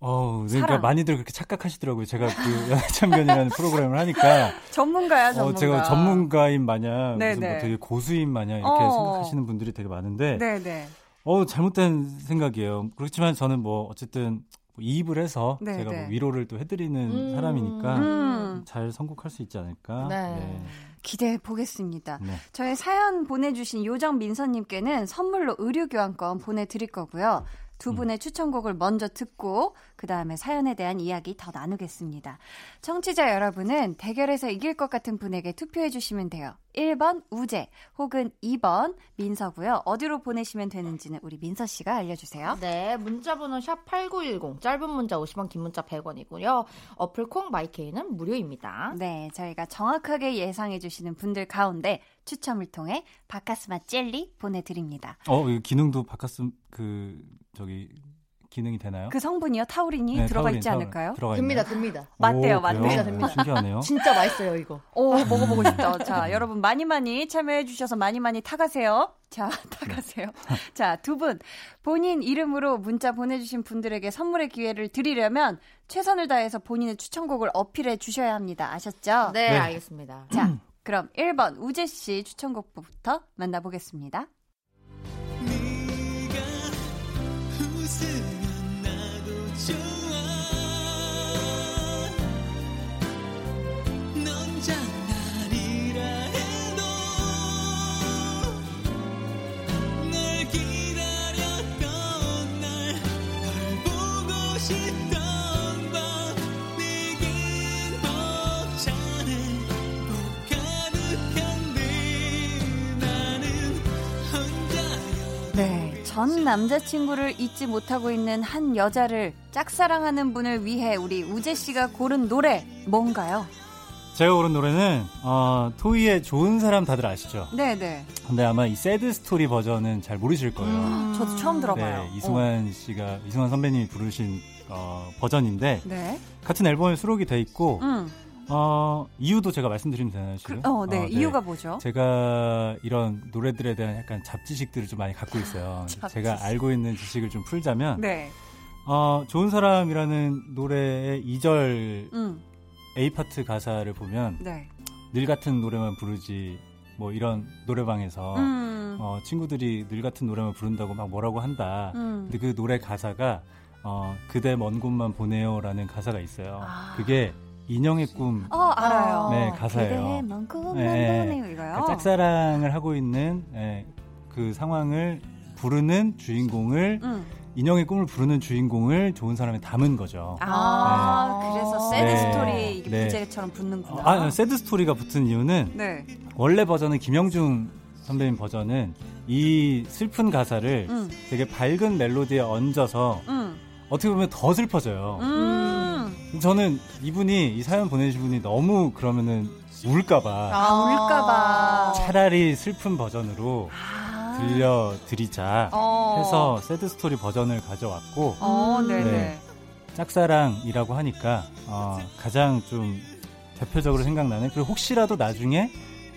어, 그러니까 사랑. 많이들 그렇게 착각하시더라고요. 제가 그 연애참견이라는 프로그램을 하니까 전문가야, 전문가. 어, 제가 전문가인 마냥 무슨 네네. 뭐 되게 고수인 마냥 이렇게 어. 생각하시는 분들이 되게 많은데 네네. 어 잘못된 생각이에요. 그렇지만 저는 뭐 어쨌든 뭐 이입을 해서 네, 제가 네. 뭐 위로를 또 해드리는 음. 사람이니까 음. 잘 선곡할 수 있지 않을까. 네. 기대해 보겠습니다. 네. 저희 사연 보내주신 요정 민서님께는 선물로 의류 교환권 보내드릴 거고요. 두 분의 추천곡을 먼저 듣고 그 다음에 사연에 대한 이야기 더 나누겠습니다. 청취자 여러분은 대결에서 이길 것 같은 분에게 투표해 주시면 돼요. 1번 우재 혹은 2번 민서고요. 어디로 보내시면 되는지는 우리 민서 씨가 알려주세요. 네, 문자번호 샵 8910, 짧은 문자 50원, 긴 문자 100원이고요. 어플 콩 마이케이는 무료입니다. 네, 저희가 정확하게 예상해 주시는 분들 가운데 추첨을 통해 바카스마 젤리 보내드립니다. 어, 이 기능도 바꿨음 그 저기 기능이 되나요? 그 성분이요? 타우린이 네, 들어가 타우린, 있지. 않을까요? 들어가 됩니다, 있나요? 됩니다. 맞대요, 오, 맞대요. 됩니다. 오, 신기하네요. 진짜 맛있어요, 이거. 오, 먹어보고 싶다. 자, 여러분 많이 많이 참여해 주셔서 많이 많이 타가세요. 자, 타가세요. 자, 두 분 본인 이름으로 문자 보내주신 분들에게 선물의 기회를 드리려면 최선을 다해서 본인의 추천곡을 어필해 주셔야 합니다. 아셨죠? 네, 네. 알겠습니다. 자, 그럼 1번 우재 씨 추천곡부터 만나보겠습니다. 네가 웃으면 나도 좋아 전 남자친구를 잊지 못하고 있는 한 여자를 짝사랑하는 분을 위해 우리 우재 씨가 고른 노래 뭔가요? 제가 고른 노래는 어, 토이의 좋은 사람 다들 아시죠? 네, 네. 근데 아마 이 새드 스토리 버전은 잘 모르실 거예요. 음, 저도 처음 들어봐요. 네, 이승환 씨가 이승환 선배님이 부르신 어, 버전인데 네. 같은 앨범에 수록이 돼 있고 음. 어, 이유도 제가 말씀드리면 되나요? 지금? 그- 어, 네. 이유가 뭐죠? 제가 이런 노래들에 대한 약간 잡지식들을 좀 많이 갖고 있어요. 제가 알고 있는 지식을 좀 풀자면 네. 어, 좋은 사람이라는 노래의 2절 음. A 파트 가사를 보면 네. 늘 같은 노래만 부르지 뭐 이런 노래방에서 음. 어, 친구들이 늘 같은 노래만 부른다고 막 뭐라고 한다. 음. 근데 그 노래 가사가 어, 그대 먼 곳만 보네요라는 가사가 있어요. 그게 인형의 꿈 어, 알아요. 네, 가사예요. 곳만 네, 이거요. 그러니까 짝사랑을 하고 있는 예, 그 상황을 부르는 주인공을 음. 인형의 꿈을 부르는 주인공을 좋은 사람에 담은 거죠. 아, 그래서 sad 네. 스토리 이게 네. 부제처럼 붙는구나. 아, sad story가 붙은 이유는 네. 원래 버전은 김형중 선배님 버전은 이 슬픈 가사를 음. 되게 밝은 멜로디에 얹어서 음. 어떻게 보면 더 슬퍼져요. 음. 저는 이분이 이 사연 보내주신 분이 너무 그러면은 울까봐 아, 울까봐. 차라리 슬픈 버전으로 들려드리자 어. 해서 새드 스토리 버전을 가져왔고 어, 네네. 네. 짝사랑이라고 하니까 어, 가장 좀 대표적으로 생각나는 그리고 혹시라도 나중에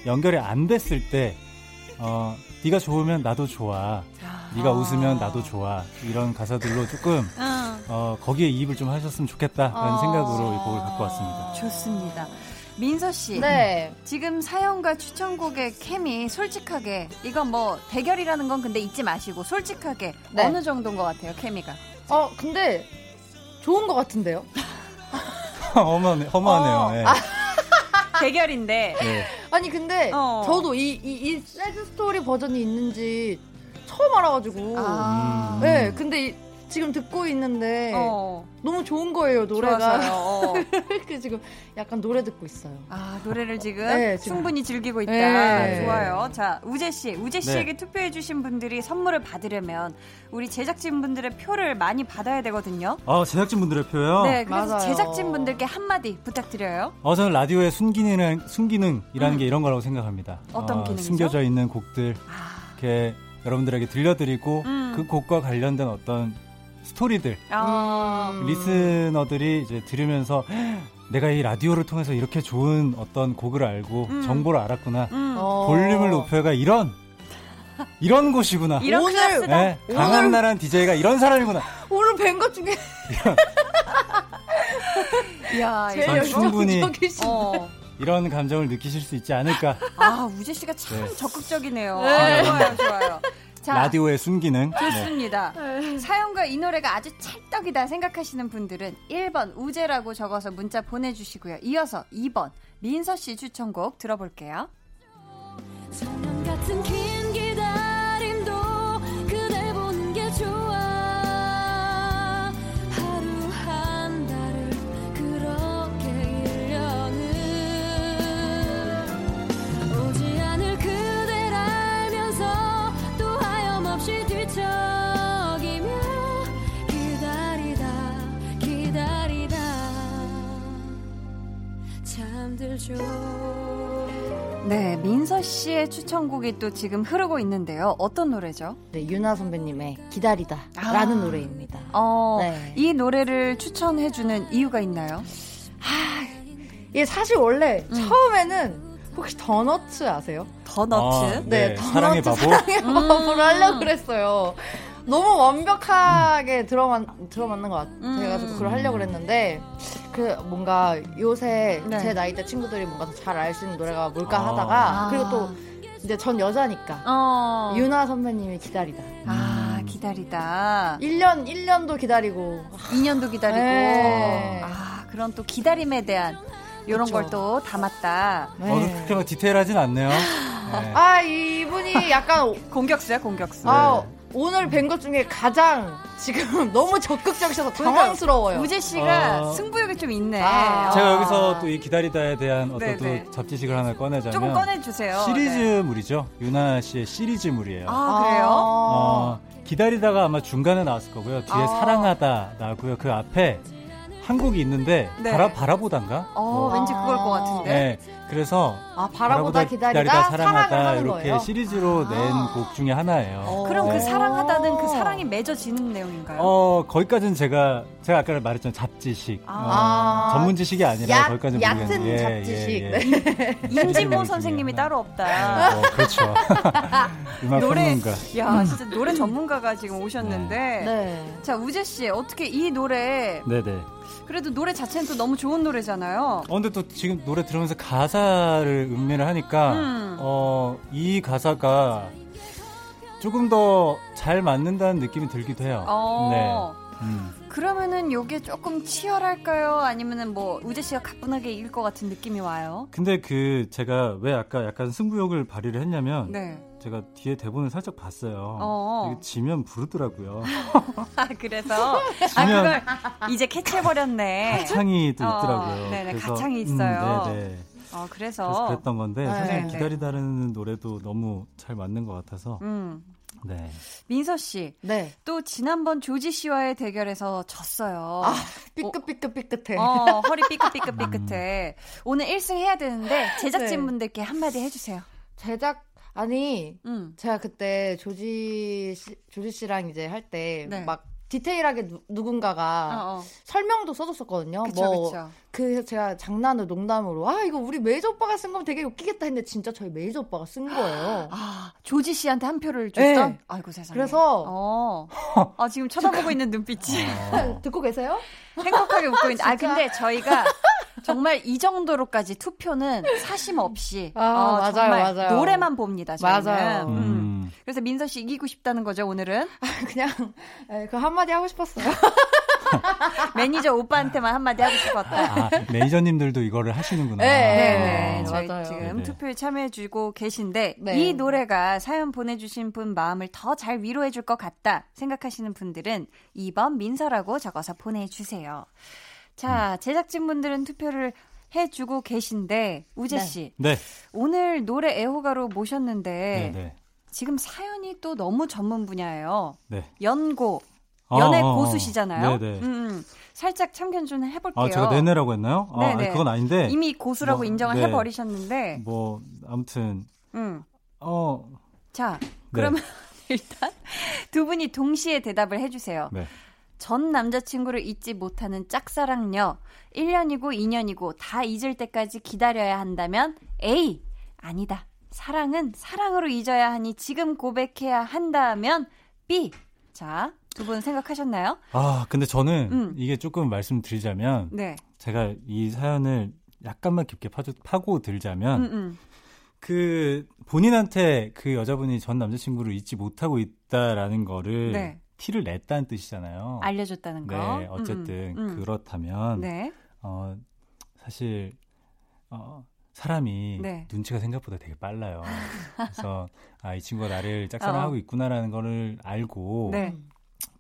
연결이 안 됐을 때 어, 네가 좋으면 나도 좋아 네가 웃으면 나도 좋아 이런 가사들로 조금 응. 어, 거기에 이입을 좀 하셨으면 좋겠다라는 어. 생각으로 이 곡을 갖고 왔습니다. 좋습니다. 민서 씨. 네. 지금 사연과 추천곡의 케미 솔직하게 이건 뭐 대결이라는 건 근데 잊지 마시고 솔직하게 네. 어느 정도인 것 같아요 케미가. 어, 근데 좋은 것 같은데요? 허무하네, 허무하네요. 어. 네. 아. 대결인데. 네. 아니 근데 어. 저도 이, 이, 이 새드 스토리 버전이 있는지 처음 알아가지고 아. 네 근데 이- 지금 듣고 있는데 어. 너무 좋은 거예요 노래가. 어. 그 지금 약간 노래 듣고 있어요 아 노래를 지금 네, 지금. 충분히 즐기고 있다. 네. 좋아요. 자 우재 씨, 우재 씨에게 네. 투표해주신 분들이 선물을 받으려면 우리 제작진 분들의 표를 많이 받아야 되거든요. 아, 제작진 분들의 표요? 네, 그래서 맞아요. 제작진 분들께 한마디 부탁드려요. 어, 저는 라디오의 순기능, 순기능이라는 게 이런 거라고 생각합니다. 음. 어떤 어, 기능이죠? 숨겨져 있는 곡들, 이렇게 여러분들에게 들려드리고, 음. 그 곡과 관련된 어떤 스토리들, 아, 음. 리스너들이 이제 들으면서, 내가 이 라디오를 통해서 이렇게 좋은 어떤 곡을 알고, 음. 정보를 알았구나. 음. 어. 볼륨을 높여가 이런, 이런 곳이구나. 이런 오늘-. 네, 강한 나란 DJ가 이런 사람이구나. 오늘 뵌 것 중에 제일 전 충분히 어. 이런 감정을 느끼실 수 있지 않을까. 아, 우재 씨가 참 네. 적극적이네요. 네. 아, 좋아요, 좋아요. 자, 라디오의 순기능. 네. 좋습니다. 사연과 이 노래가 아주 찰떡이다 생각하시는 분들은 1번 우재라고 적어서 문자 보내주시고요. 이어서 2번 민서 씨 추천곡 들어볼게요. 씨의 추천곡이 또 지금 흐르고 있는데요. 어떤 노래죠? 네, 유나 선배님의 기다리다 아. 라는 노래입니다 어, 네. 이 노래를 추천해주는 이유가 있나요? 이게 사실 원래 음. 처음에는 혹시 더너츠 아세요? 더너츠? 아, 네, 네, 더너츠 사랑의 바보? 사랑의 음. 바보를 하려고 그랬어요. 너무 완벽하게 들어만 들어맞는 것 같아가지고 음. 그걸 하려고 그랬는데 그 뭔가 요새 네. 제 나이 때 친구들이 뭔가 더 잘 알 수 있는 노래가 뭘까 아. 하다가 그리고 또 이제 전 여자니까 어. 유나 선배님이 기다리다. 아, 기다리다. 1년 1년도 기다리고 2년도 기다리고. 네. 아, 그런 또 기다림에 대한 이런. 걸 또 담았다. 어, 그렇게 막 디테일하진 않네요. 네. 아 이분이 약간 공격수야, 공격수. 아 오늘 뵌 것 중에 가장 지금 너무 적극적이셔서 당황스러워요. 우재 씨가 어. 승부욕이 좀 있네. 아. 제가 여기서 또 이 기다리다에 대한 어떤 네네. 또 잡지식을 하나 꺼내자면 조금 꺼내주세요. 네. 시리즈물이죠. 유나 씨의 시리즈물이에요. 아, 그래요? 어, 기다리다가 아마 중간에 나왔을 거고요. 뒤에 아. 사랑하다 나고요. 그 앞에 한 곡이 있는데 네. 바라 바라보단가? 어, 왠지 그걸 것 같은데. 네. 그래서 아, 바라보다 기다리다, 사랑을 하는 이렇게 거예요? 시리즈로 낸곡 중에 하나예요. 그럼 그 네. 사랑하다는 그 사랑이 맺어지는 내용인가요? 어, 거기까지는 제가, 제가 아까 말했잖아요. 잡지식. 아. 어, 전문 지식이 아니라 얕- 거기까지는 얕은 모르겠는데. 잡지식. 예, 네. 예. 임진모 시리즈물 선생님이 따로. 없다. 어, 그렇죠. 음악 노래. 야, 진짜 노래 전문가가 지금 오셨는데. 자, 우재 씨, 어떻게 이 노래, 네네. 그래도 노래 자체는 또 너무 좋은 노래잖아요. 어, 근데 또 지금 노래 들으면서 가사를 음미를 하니까, 음. 어, 이 가사가 조금 더 잘 맞는다는 느낌이 들기도 해요. 어. 네. 음. 그러면은 요게 조금 치열할까요? 아니면은 뭐 우재 씨가 가뿐하게 이길 것 같은 느낌이 와요? 근데 그, 제가 왜 아까 약간 승부욕을 발휘를 했냐면, 네. 제가 뒤에 대본을 살짝 봤어요. 어. 이게 지면 부르더라고요. 아, 그래서 아 지면- 그걸 이제 캐치해 버렸네. 가창이 또 어, 있더라고요. 네네, 그래서, 가창이 음, 있어요. 네네. 어, 그래서. 그래서 그랬던 건데 사실 네. 기다리다는 노래도 너무 잘 맞는 것 같아서 음. 네. 민서 씨. 네. 또 지난번 조지 씨와의 대결에서 졌어요. 아, 삐끗삐끗삐끗해. 어, 허리 삐끗삐끗삐끗해. 오늘 1승 해야 되는데 제작진 분들께 한마디 해주세요. 제작 아니 음. 제가 그때 조지 씨, 조지 씨랑 이제 할때 네. 막 디테일하게 누, 누군가가 어, 어. 설명도 써줬었거든요. 그쵸, 뭐 그쵸. 그 제가 장난으로 농담으로 아 이거 우리 메이저 오빠가 쓴 거면 되게 웃기겠다 했는데 진짜 저희 메이저 오빠가 쓴 거예요. 아, 조지 씨한테 한 표를 줬어? 네. 아이고 세상에. 그래서 어. 아, 지금 쳐다보고 있는 눈빛이. 듣고 계세요? 행복하게 웃고 있는데. 아? 근데 저희가 정말 이 정도로까지 투표는 사심 없이. 아, 어, 맞아요, 정말 맞아요. 노래만 봅니다. 저희는. 맞아요. 음. 그래서 민서 씨 이기고 싶다는 거죠, 오늘은? 그냥 에, 그 한마디 하고 싶었어요. 매니저 오빠한테만 한마디 하고 싶었다. 아, 매니저님들도 이거를 하시는구나. 네, 어. 저희 맞아요. 지금 네네. 투표에 참여해주고 계신데 네. 이 노래가 사연 보내주신 분 마음을 더 잘 위로해줄 것 같다 생각하시는 분들은 2번 민서라고 적어서 보내주세요. 자, 제작진분들은 투표를 해주고 계신데 우재 네. 씨 네. 오늘 노래 애호가로 모셨는데 네, 네. 지금 사연이 또 너무 전문 분야예요. 네. 연고 어, 연애 어, 어. 고수시잖아요. 네네. 음, 음. 살짝 참견 좀 해볼게요. 아, 제가 내내라고 했나요? 아, 네네. 아니, 그건 아닌데. 이미 고수라고 뭐, 인정을 네. 해버리셨는데, 뭐 아무튼 음. 어 자, 네. 그러면 일단 두 분이 동시에 대답을 해주세요. 네. 전 남자친구를 잊지 못하는 짝사랑녀, 1년이고 2년이고 다 잊을 때까지 기다려야 한다면 A. 아니다. 사랑은 사랑으로 잊어야 하니 지금 고백해야 한다면 B. 자, 두 분 생각하셨나요? 아, 근데 저는 음. 이게 조금 말씀드리자면 네. 제가 이 사연을 약간만 깊게 파고, 파고 들자면 음, 음. 그 본인한테 그 여자분이 전 남자친구를 잊지 못하고 있다라는 거를 네. 티를 냈다는 뜻이잖아요. 알려줬다는 거. 네, 어쨌든 음, 음, 음. 그렇다면 네. 어 사실 어 사람이 네. 눈치가 생각보다 되게 빨라요. 그래서 아 이 친구가 나를 짝사랑하고 있구나라는 거를 알고 어. 네.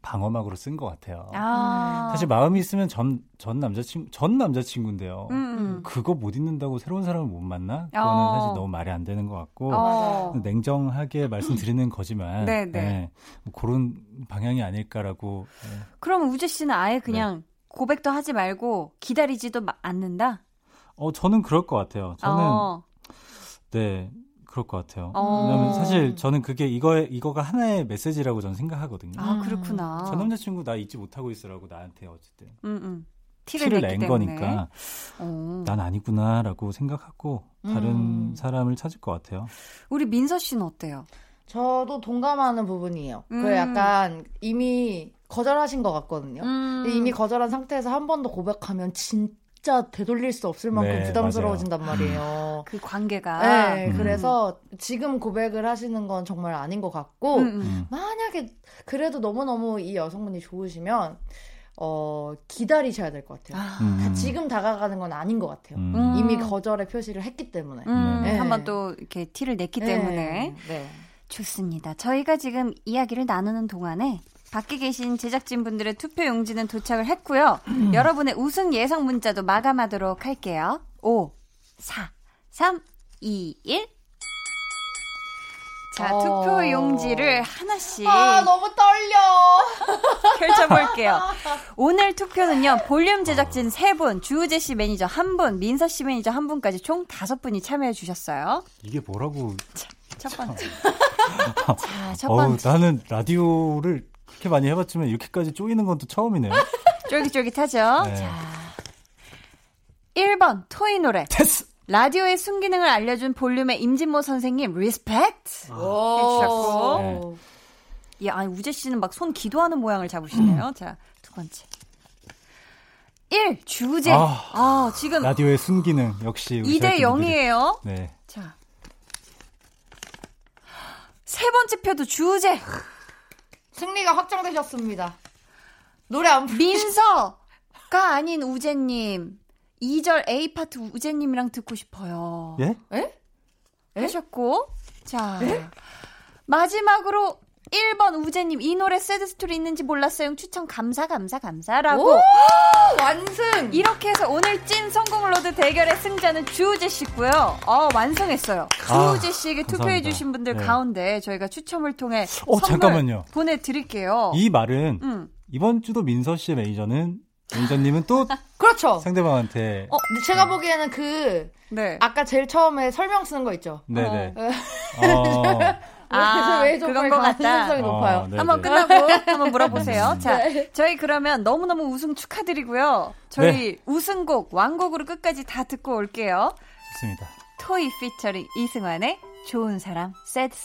방어막으로 쓴 것 같아요. 아. 사실 마음이 있으면 전, 전 남자친구, 전 남자친구인데요. 음, 음. 그거 못 잊는다고 새로운 사람을 못 만나? 그거는 어. 사실 너무 말이 안 되는 것 같고, 어. 냉정하게 말씀드리는 거지만, 네, 네. 뭐 그런 방향이 아닐까라고. 네. 그럼 우재 씨는 아예 그냥 고백도 하지 말고 기다리지도 마- 않는다? 어, 저는 그럴 것 같아요. 저는, 어. 네, 그럴 것 같아요. 어. 왜냐면 사실 저는 그게 이거, 이거가 하나의 메시지라고 저는 생각하거든요. 아, 그렇구나. 전 남자친구 나 잊지 못하고 있으라고 나한테 어쨌든. 음, 음. 티를, 티를 냈기 낸 때문에. 거니까 어. 난 아니구나라고 생각하고 다른 음. 사람을 찾을 것 같아요. 우리 민서 씨는 어때요? 저도 동감하는 부분이에요. 음. 그 약간 이미 거절하신 것 같거든요. 음. 이미 거절한 상태에서 한 번 더 고백하면 진짜 되돌릴 수 없을 만큼 네, 부담스러워진단 말이에요. 그 관계가. 네, 음. 그래서 지금 고백을 하시는 건 정말 아닌 것 같고, 음, 음. 음. 만약에 그래도 너무너무 이 여성분이 좋으시면, 어, 기다리셔야 될 것 같아요. 아, 음. 지금 다가가는 건 아닌 것 같아요. 음. 이미 거절의 표시를 했기 때문에. 음, 네. 한번 또 이렇게 티를 냈기 네. 때문에. 네. 좋습니다. 저희가 지금 이야기를 나누는 동안에 밖에 계신 제작진분들의 투표 용지는 도착을 했고요. 여러분의 우승 예상 문자도 마감하도록 할게요. 5, 4, 3, 2, 1. 자, 어. 투표 용지를 하나씩 아, 너무 떨려. 펼쳐볼게요. 오늘 투표는요, 볼륨 제작진 3분, 주우재 씨 매니저 1분, 민서 씨 매니저 1분까지 총 5분이 참여해 주셨어요. 이게 뭐라고? 첫 번째. 자, 첫 어우, 번째. 나는 라디오를 그렇게 많이 해봤지만 이렇게까지 쪼이는 건 또 처음이네요. 쫄깃쫄깃하죠? 네. 자. 1번, 토이 노래. 테스! 라디오의 순기능을 알려준 볼륨의 임진모 선생님, respect! 해주셨고. 네. 예, 아니, 우재 씨는 막 손 기도하는 모양을 잡으시네요. 자, 두 번째. 1, 주제. 아, 아, 지금 라디오의 순기능 역시 우리 2대 제작진들이- 0이에요. 네. 자. 세 번째 표도 주제. 승리가 확정되셨습니다. 노래 안 부르 민서가 아닌 우재님. 2절 A파트 우재님이랑 듣고 싶어요. 예? 에? 하셨고. 자. 마지막으로 1번 우재님 이 노래 sad story 있는지 몰랐어요. 추천 감사 감사 감사라고. 오! 완승! 이렇게 해서 오늘 찐 선곡 road 대결의 승자는 주우재 씨고요. 어, 완승했어요. 아, 주우재 씨에게 투표해 감사합니다. 주신 분들 네. 가운데 저희가 추첨을 통해 어, 선물 잠깐만요. 보내 드릴게요. 이 말은 음. 이번 주도 민서 씨의 매니저는 매니저님은 또 그렇죠. 상대방한테 어, 근데 제가 보기에는 그 네. 아까 제일 처음에 설명 쓰는 거 있죠. 네네. 어. 어, 아, 왜 그건 것 같다. 가능성이 어, 높아요. 네, 한번 네. 끝나고 한번 물어보세요. 자, 네. 저희 그러면 너무너무 우승 축하드리고요. 저희 우승곡, 왕곡으로 끝까지 다 듣고 올게요. 좋습니다. 토이 피처링 이승환의 좋은 사람, 새드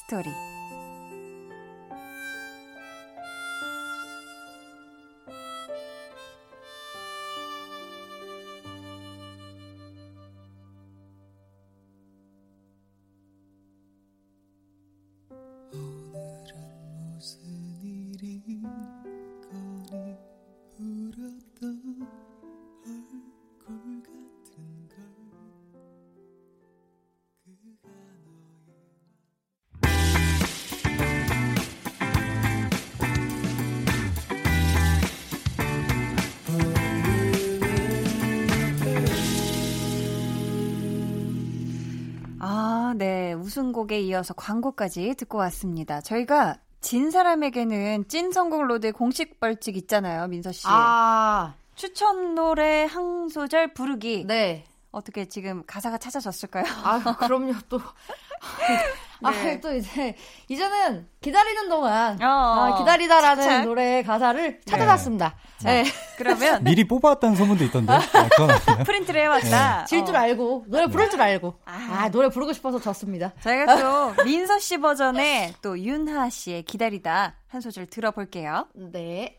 네. 우승곡에 이어서 광고까지 듣고 왔습니다. 저희가 진 사람에게는 찐 road의 공식 벌칙 있잖아요, 민서 씨. 아, 추천 노래 한 소절 부르기. 네. 어떻게 지금 가사가 찾아졌을까요? 아, 그럼요, 또. 아, 네. 또 이제, 이제는 기다리는 동안, 어, 아, 기다리다라는 착착. 노래의 가사를 찾아놨습니다. 네. 그러면 미리 뽑아왔다는 소문도 있던데. 아? 프린트를 해왔다. 질줄 어. 알고, 노래 부를 줄 알고. 아, 노래 부르고 싶어서 졌습니다. 저희가 또 민서 씨 버전의 또 윤하 씨의 기다리다 한 소절 들어볼게요. 네.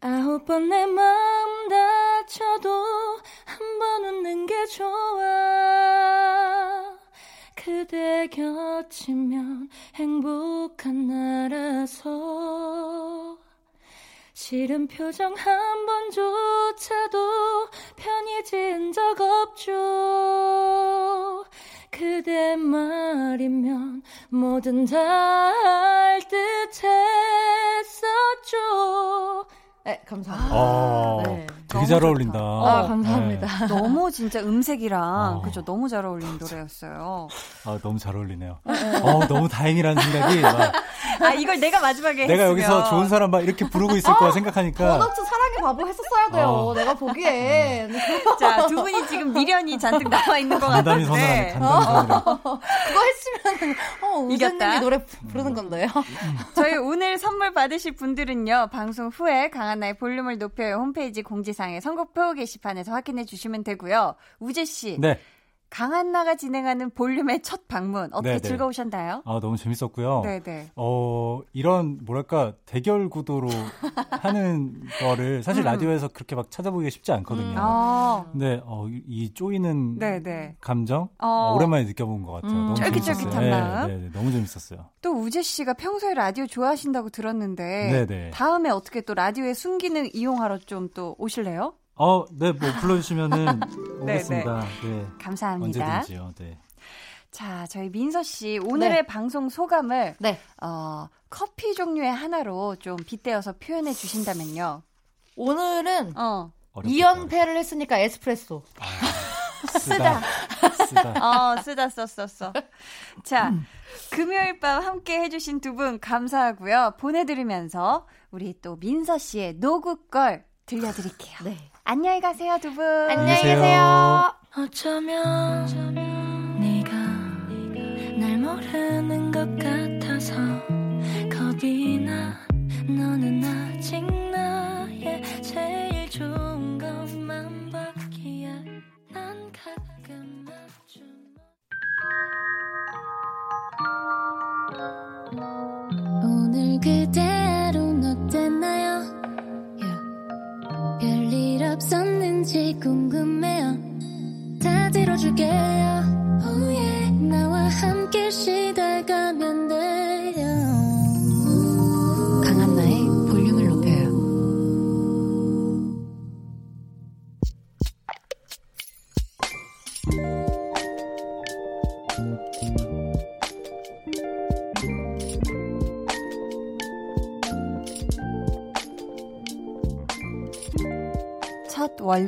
아홉 번 내 마음 다쳐도 한 번 웃는 게 좋아 그대 곁이면 행복한 나라서 싫은 표정 한 번조차도 편히 지은 적 없죠 그대 말이면 뭐든 다 할 듯했었죠 네, 감사합니다. 어, 네. 되게 잘 어울린다. 아, 감사합니다. 네. 너무 진짜 음색이랑 어. 그죠 너무 잘 어울리는 노래였어요. 아, 너무 잘 어울리네요. 어, 너무 다행이라는 생각이 막 아 이걸 내가 마지막에 내가 했으면. 여기서 좋은 사람 막 이렇게 부르고 있을 거야 생각하니까 번호트 사랑의 바보 했었어야 돼요. 어. 내가 보기엔. 자, 두 분이 지금 미련이 잔뜩 남아 있는 것 간담이 선언하네. 같은데. 간담이 선언. 그거 했으면, 어, 이겼다. 우재님이 노래 부르는 건데요. 저희 오늘 선물 받으실 분들은요, 방송 후에 강한나의 볼륨을 높여요 홈페이지 공지사항 의 선곡표 게시판에서 확인해 주시면 되고요. 우재 씨, 네. 강한나가 진행하는 볼륨의 첫 방문, 어떻게 네, 네. 즐거우셨나요? 아, 너무 재밌었고요. 네네. 어, 이런, 뭐랄까, 대결 구도로 하는 거를 사실 음. 라디오에서 그렇게 막 찾아보기가 쉽지 않거든요. 아, 근데, 어, 이- 이 쪼이는 네네. 감정? 어. 어, 오랜만에 느껴본 것 같아요. 음, 너무 쫄깃쫄깃한 재밌었어요. 마음. 네, 네, 네, 너무 재밌었어요. 또 우재 씨가 평소에 라디오 좋아하신다고 들었는데, 네네. 다음에 어떻게 또 라디오의 순기능 이용하러 좀 또 오실래요? 어, 네, 뭐, 불러주시면은 오겠습니다. 네. 감사합니다. 언제든지요, 네. 자, 저희 민서 씨 오늘의 네. 방송 소감을 네. 어, 커피 종류의 하나로 좀 빗대어서 표현해 주신다면요. 오늘은 어. 이연패를 했으니까 에스프레소. 쓰다. 쓰다. 어, 쓰다 썼었어. 자, 금요일 밤 함께 해주신 두 분 감사하고요. 보내드리면서 우리 또 민서 씨의 노굿걸 들려드릴게요. 네. 안녕히 가세요, 두 분. 안녕히 계세요. 어쩌면 네가 날 모르는 것 같아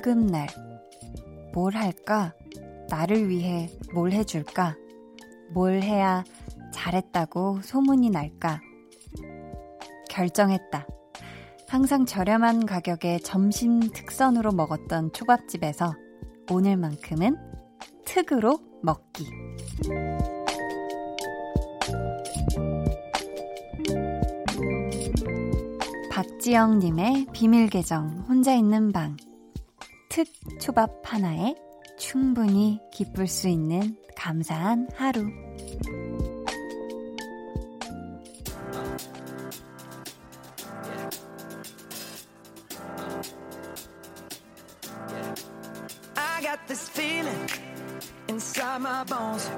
첫 월급날. 뭘 할까? 나를 위해 뭘 해줄까? 뭘 해야 잘했다고 소문이 날까? 결정했다. 항상 저렴한 가격에 점심 특선으로 먹었던 초밥집에서 오늘만큼은 특으로 먹기. 박지영님의 비밀 계정 혼자 있는 방. 특 초밥 하나에 충분히 기쁠 수 있는 감사한 하루. I got this feeling inside my bones.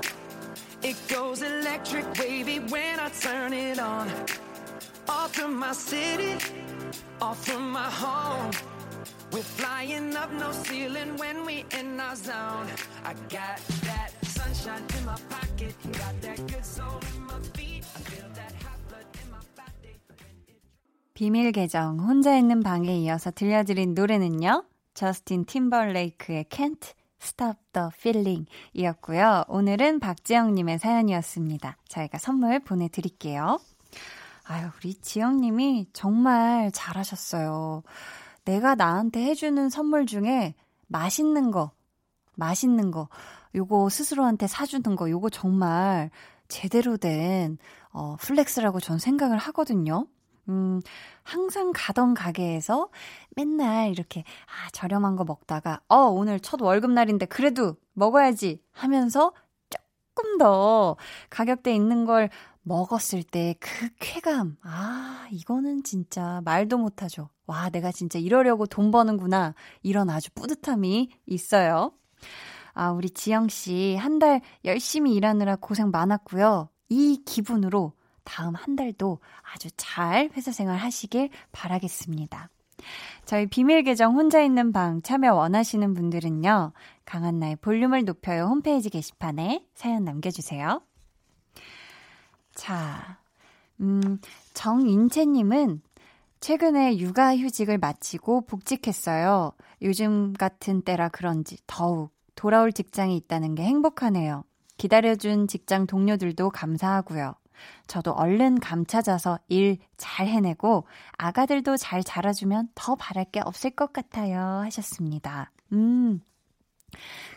It goes electric wavy when I turn it on. Off from my city, off from my home. We're flying up no ceiling when we in our zone. I got that sunshine in my pocket, got that good soul in my feet. I feel that hot blood in my body. 비밀 계정 혼자 있는 방에 이어서 들려드린 노래는요. 저스틴 팀벌레이크의 Can't Stop the Feeling 이었고요. 오늘은 박지영님의 사연이었습니다. 저희가 선물 보내드릴게요. 아유, 우리 지영님이 정말 잘하셨어요. 내가 나한테 해주는 선물 중에 맛있는 거, 맛있는 거, 요거 스스로한테 사주는 거, 요거 정말 제대로 된, 어, flex라고 전 생각을 하거든요. 음, 항상 가던 가게에서 맨날 이렇게, 아, 저렴한 거 먹다가, 어, 오늘 첫 월급날인데 그래도 먹어야지 하면서 조금 더 가격대 있는 걸 먹었을 때 그 쾌감. 아, 이거는 진짜 말도 못하죠. 와, 내가 진짜 이러려고 돈 버는구나. 이런 아주 뿌듯함이 있어요. 아, 우리 지영씨, 한 달 열심히 일하느라 고생 많았고요. 이 기분으로 다음 한 달도 아주 잘 회사 생활 하시길 바라겠습니다. 저희 비밀 계정 혼자 있는 방 참여 원하시는 분들은요. 강한나의 볼륨을 높여요 홈페이지 게시판에 사연 남겨주세요. 자, 음, 정인채님은 최근에 육아휴직을 마치고 복직했어요. 요즘 같은 때라 그런지 더욱 돌아올 직장이 있다는 게 행복하네요. 기다려준 직장 동료들도 감사하고요. 저도 얼른 감 찾아서 일 잘 해내고 아가들도 잘 자라주면 더 바랄 게 없을 것 같아요. 하셨습니다. 음.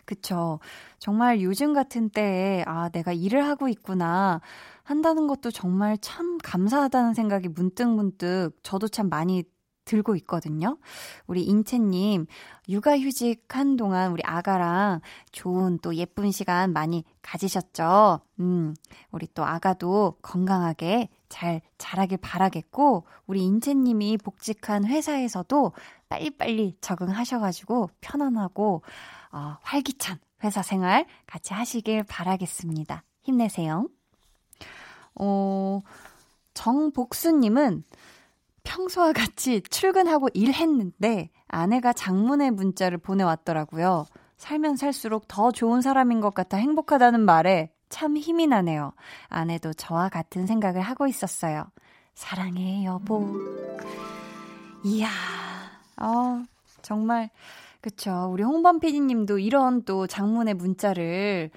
그쵸. 정말 요즘 같은 때에, 아, 내가 일을 하고 있구나. 한다는 것도 정말 참 감사하다는 생각이 문득문득 저도 참 많이 들고 있거든요. 우리 인채님, 육아휴직 한 동안 우리 아가랑 좋은 또 예쁜 시간 많이 가지셨죠? 음, 우리 또 아가도 건강하게 잘 자라길 바라겠고, 우리 인채님이 복직한 회사에서도 빨리빨리 적응하셔가지고 편안하고, 어, 활기찬 회사 생활 같이 하시길 바라겠습니다. 힘내세요. 어, 정복수님은 평소와 같이 출근하고 일했는데 아내가 장문의 문자를 보내왔더라고요. 살면 살수록 더 좋은 사람인 것 같아 행복하다는 말에 참 힘이 나네요. 아내도 저와 같은 생각을 하고 있었어요. 사랑해, 여보. 이야, 어, 정말, 그쵸. 우리 홍범 PD님도 이런 또 장문의 문자를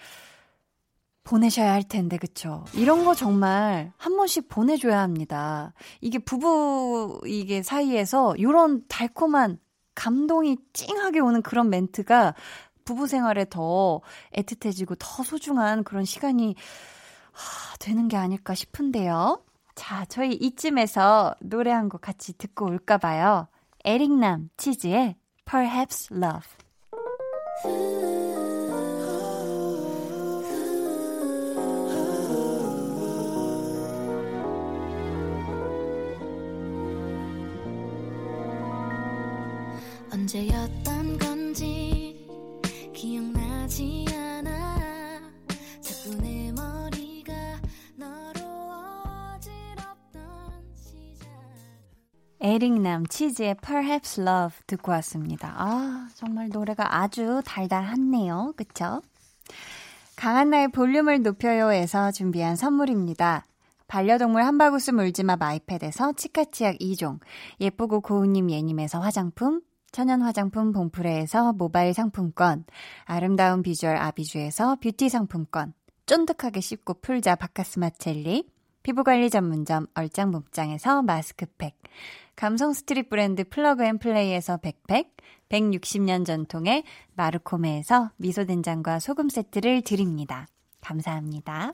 보내셔야 할 텐데, 그쵸? 이런 거 정말 한 번씩 보내줘야 합니다. 이게 부부, 이게 사이에서 이런 달콤한 감동이 찡하게 오는 그런 멘트가 부부 생활에 더 애틋해지고 더 소중한 그런 시간이 하, 되는 게 아닐까 싶은데요. 자, 저희 이쯤에서 노래 한 곡 같이 듣고 올까 봐요. 에릭남 치즈의 Perhaps Love. 언제였던 건지 기억나지 않아 자꾸 내 머리가 너로 어지럽던 시절 에릭남 치즈의 Perhaps Love 듣고 왔습니다. 아, 정말 노래가 아주 달달하네요. 그쵸? 강한나의 볼륨을 높여요에서 준비한 선물입니다. 반려동물 한바구스 물지마 마이패드에서 치카치약 2종, 예쁘고 고운님 예님에서 화장품, 천연 화장품 봉프레에서 모바일 상품권, 아름다운 비주얼 아비주에서 뷰티 상품권, 쫀득하게 씹고 풀자 박카스맛 젤리, 피부관리 전문점 얼짱 몸짱에서 마스크팩, 감성 street 브랜드 플러그 앤 플레이에서 백팩, 160년 전통의 마르코메에서 미소된장과 소금 세트를 드립니다. 감사합니다.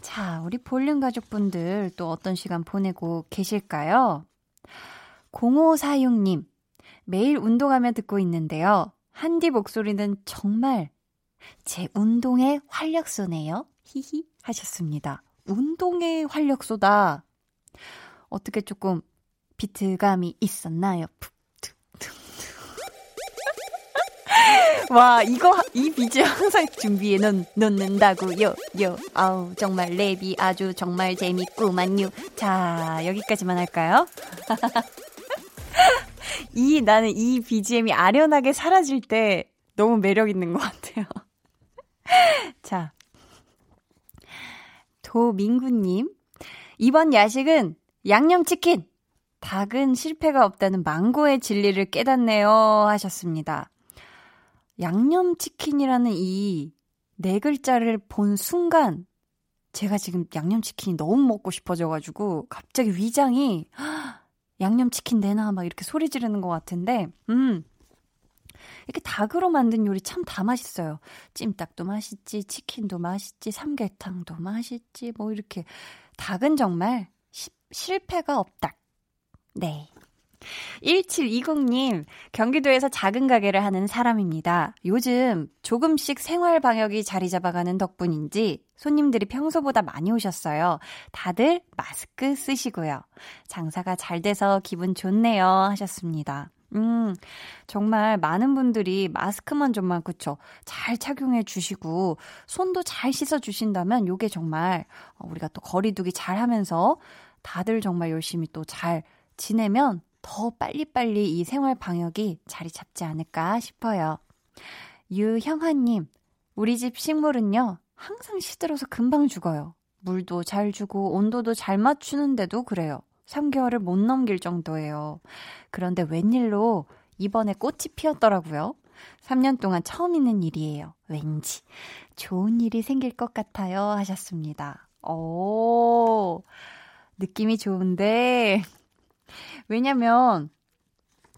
자, 우리 볼륨 가족분들 또 어떤 시간 보내고 계실까요? 0546님, 매일 운동하며 듣고 있는데요. 한디 목소리는 정말 제 운동의 활력소네요. 히히 하셨습니다. 운동의 활력소다. 어떻게 조금 비트감이 있었나요? 와, 이거, 이 비즈 항상 준비해 놓, 놓는다고요. 요, 아우, 정말 랩이 아주 정말 재밌구만요. 자, 여기까지만 할까요? 이, 나는 이 BGM이 아련하게 사라질 때 너무 매력 있는 것 같아요. 자. 도민구님. 이번 야식은 양념치킨! 닭은 실패가 없다는 망고의 진리를 깨닫네요. 하셨습니다. 양념치킨이라는 이 네 글자를 본 순간, 제가 지금 양념치킨이 너무 먹고 싶어져가지고, 갑자기 위장이, 양념치킨 내나? 막 이렇게 소리 지르는 것 같은데, 음. 이렇게 닭으로 만든 요리 참 다 맛있어요. 찜닭도 맛있지, 치킨도 맛있지, 삼계탕도 맛있지, 뭐 이렇게. 닭은 정말 시, 실패가 없다. 네. 1720님, 경기도에서 작은 가게를 하는 사람입니다. 요즘 조금씩 생활 방역이 자리 잡아가는 덕분인지 손님들이 평소보다 많이 오셨어요. 다들 마스크 쓰시고요. 장사가 잘 돼서 기분 좋네요. 하셨습니다. 음, 정말 많은 분들이 마스크만 좀만, 그쵸. 잘 착용해 주시고, 손도 잘 씻어 주신다면, 요게 정말, 우리가 또 거리두기 잘 하면서, 다들 정말 열심히 또 잘 지내면, 더 빨리빨리 이 생활 방역이 자리 잡지 않을까 싶어요. 유형아님, 우리 집 식물은요, 항상 시들어서 금방 죽어요. 물도 잘 주고, 온도도 잘 맞추는데도 그래요. 3개월을 못 넘길 정도예요. 그런데 웬일로 이번에 꽃이 피었더라고요. 3년 동안 처음 있는 일이에요. 왠지 좋은 일이 생길 것 같아요. 하셨습니다. 오, 느낌이 좋은데, 왜냐면,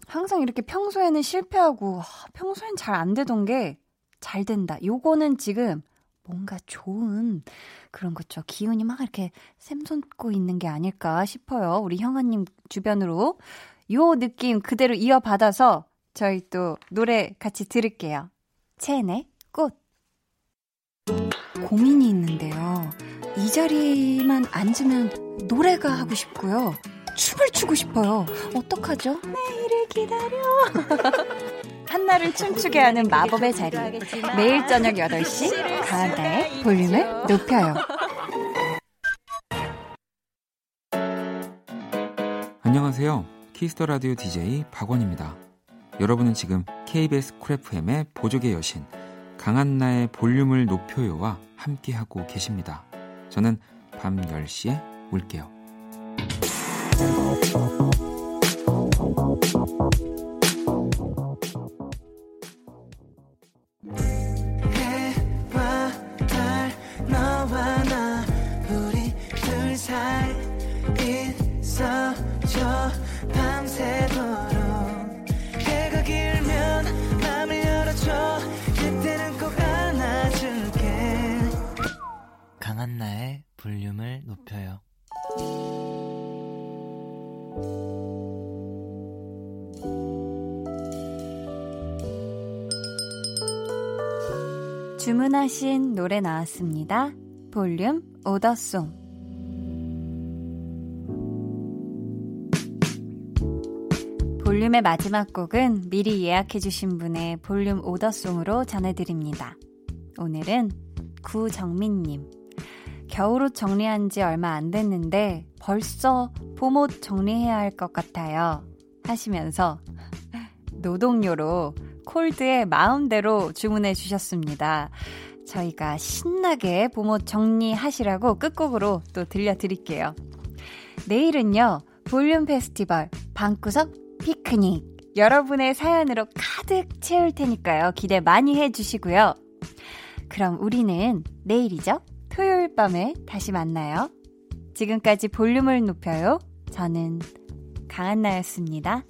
항상 이렇게 평소에는 실패하고, 평소엔 잘 안 되던 게 잘 된다. 요거는 지금 뭔가 좋은 그런 거죠. 기운이 막 이렇게 샘솟고 있는 게 아닐까 싶어요. 우리 형아님 주변으로. 요 느낌 그대로 이어받아서 저희 또 노래 같이 들을게요. 체네 꽃. 고민이 있는데요. 이 자리만 앉으면 노래가 하고 싶고요. 춤을 추고 싶어요. 어떡하죠? 내일을 기다려. 한나를 춤추게 하는 마법의 자리. 매일 저녁 8시 강한나의 볼륨을 높여요. 안녕하세요. 키스 더 라디오 DJ 박원입니다. 여러분은 지금 KBS 쿨 FM의 보조개 여신 강한나의 볼륨을 높여요와 함께하고 계십니다. 저는 밤 10시에 올게요. 강한 나의 볼륨을 높여요 주문하신 노래 나왔습니다. 볼륨 오더송. 볼륨의 마지막 곡은 미리 예약해주신 분의 볼륨 오더송으로 전해드립니다. 오늘은 구정민님. 겨울옷 정리한 지 얼마 안 됐는데 벌써 봄옷 정리해야 할 것 같아요. 하시면서 노동요로 콜드의 마음대로 주문해 주셨습니다. 저희가 신나게 봄옷 정리하시라고 끝곡으로 또 들려드릴게요. 내일은요, 볼륨 페스티벌 방구석 피크닉. 여러분의 사연으로 가득 채울 테니까요. 기대 많이 해주시고요. 그럼 우리는 내일이죠? 토요일 밤에 다시 만나요. 지금까지 볼륨을 높여요. 저는 강한나였습니다.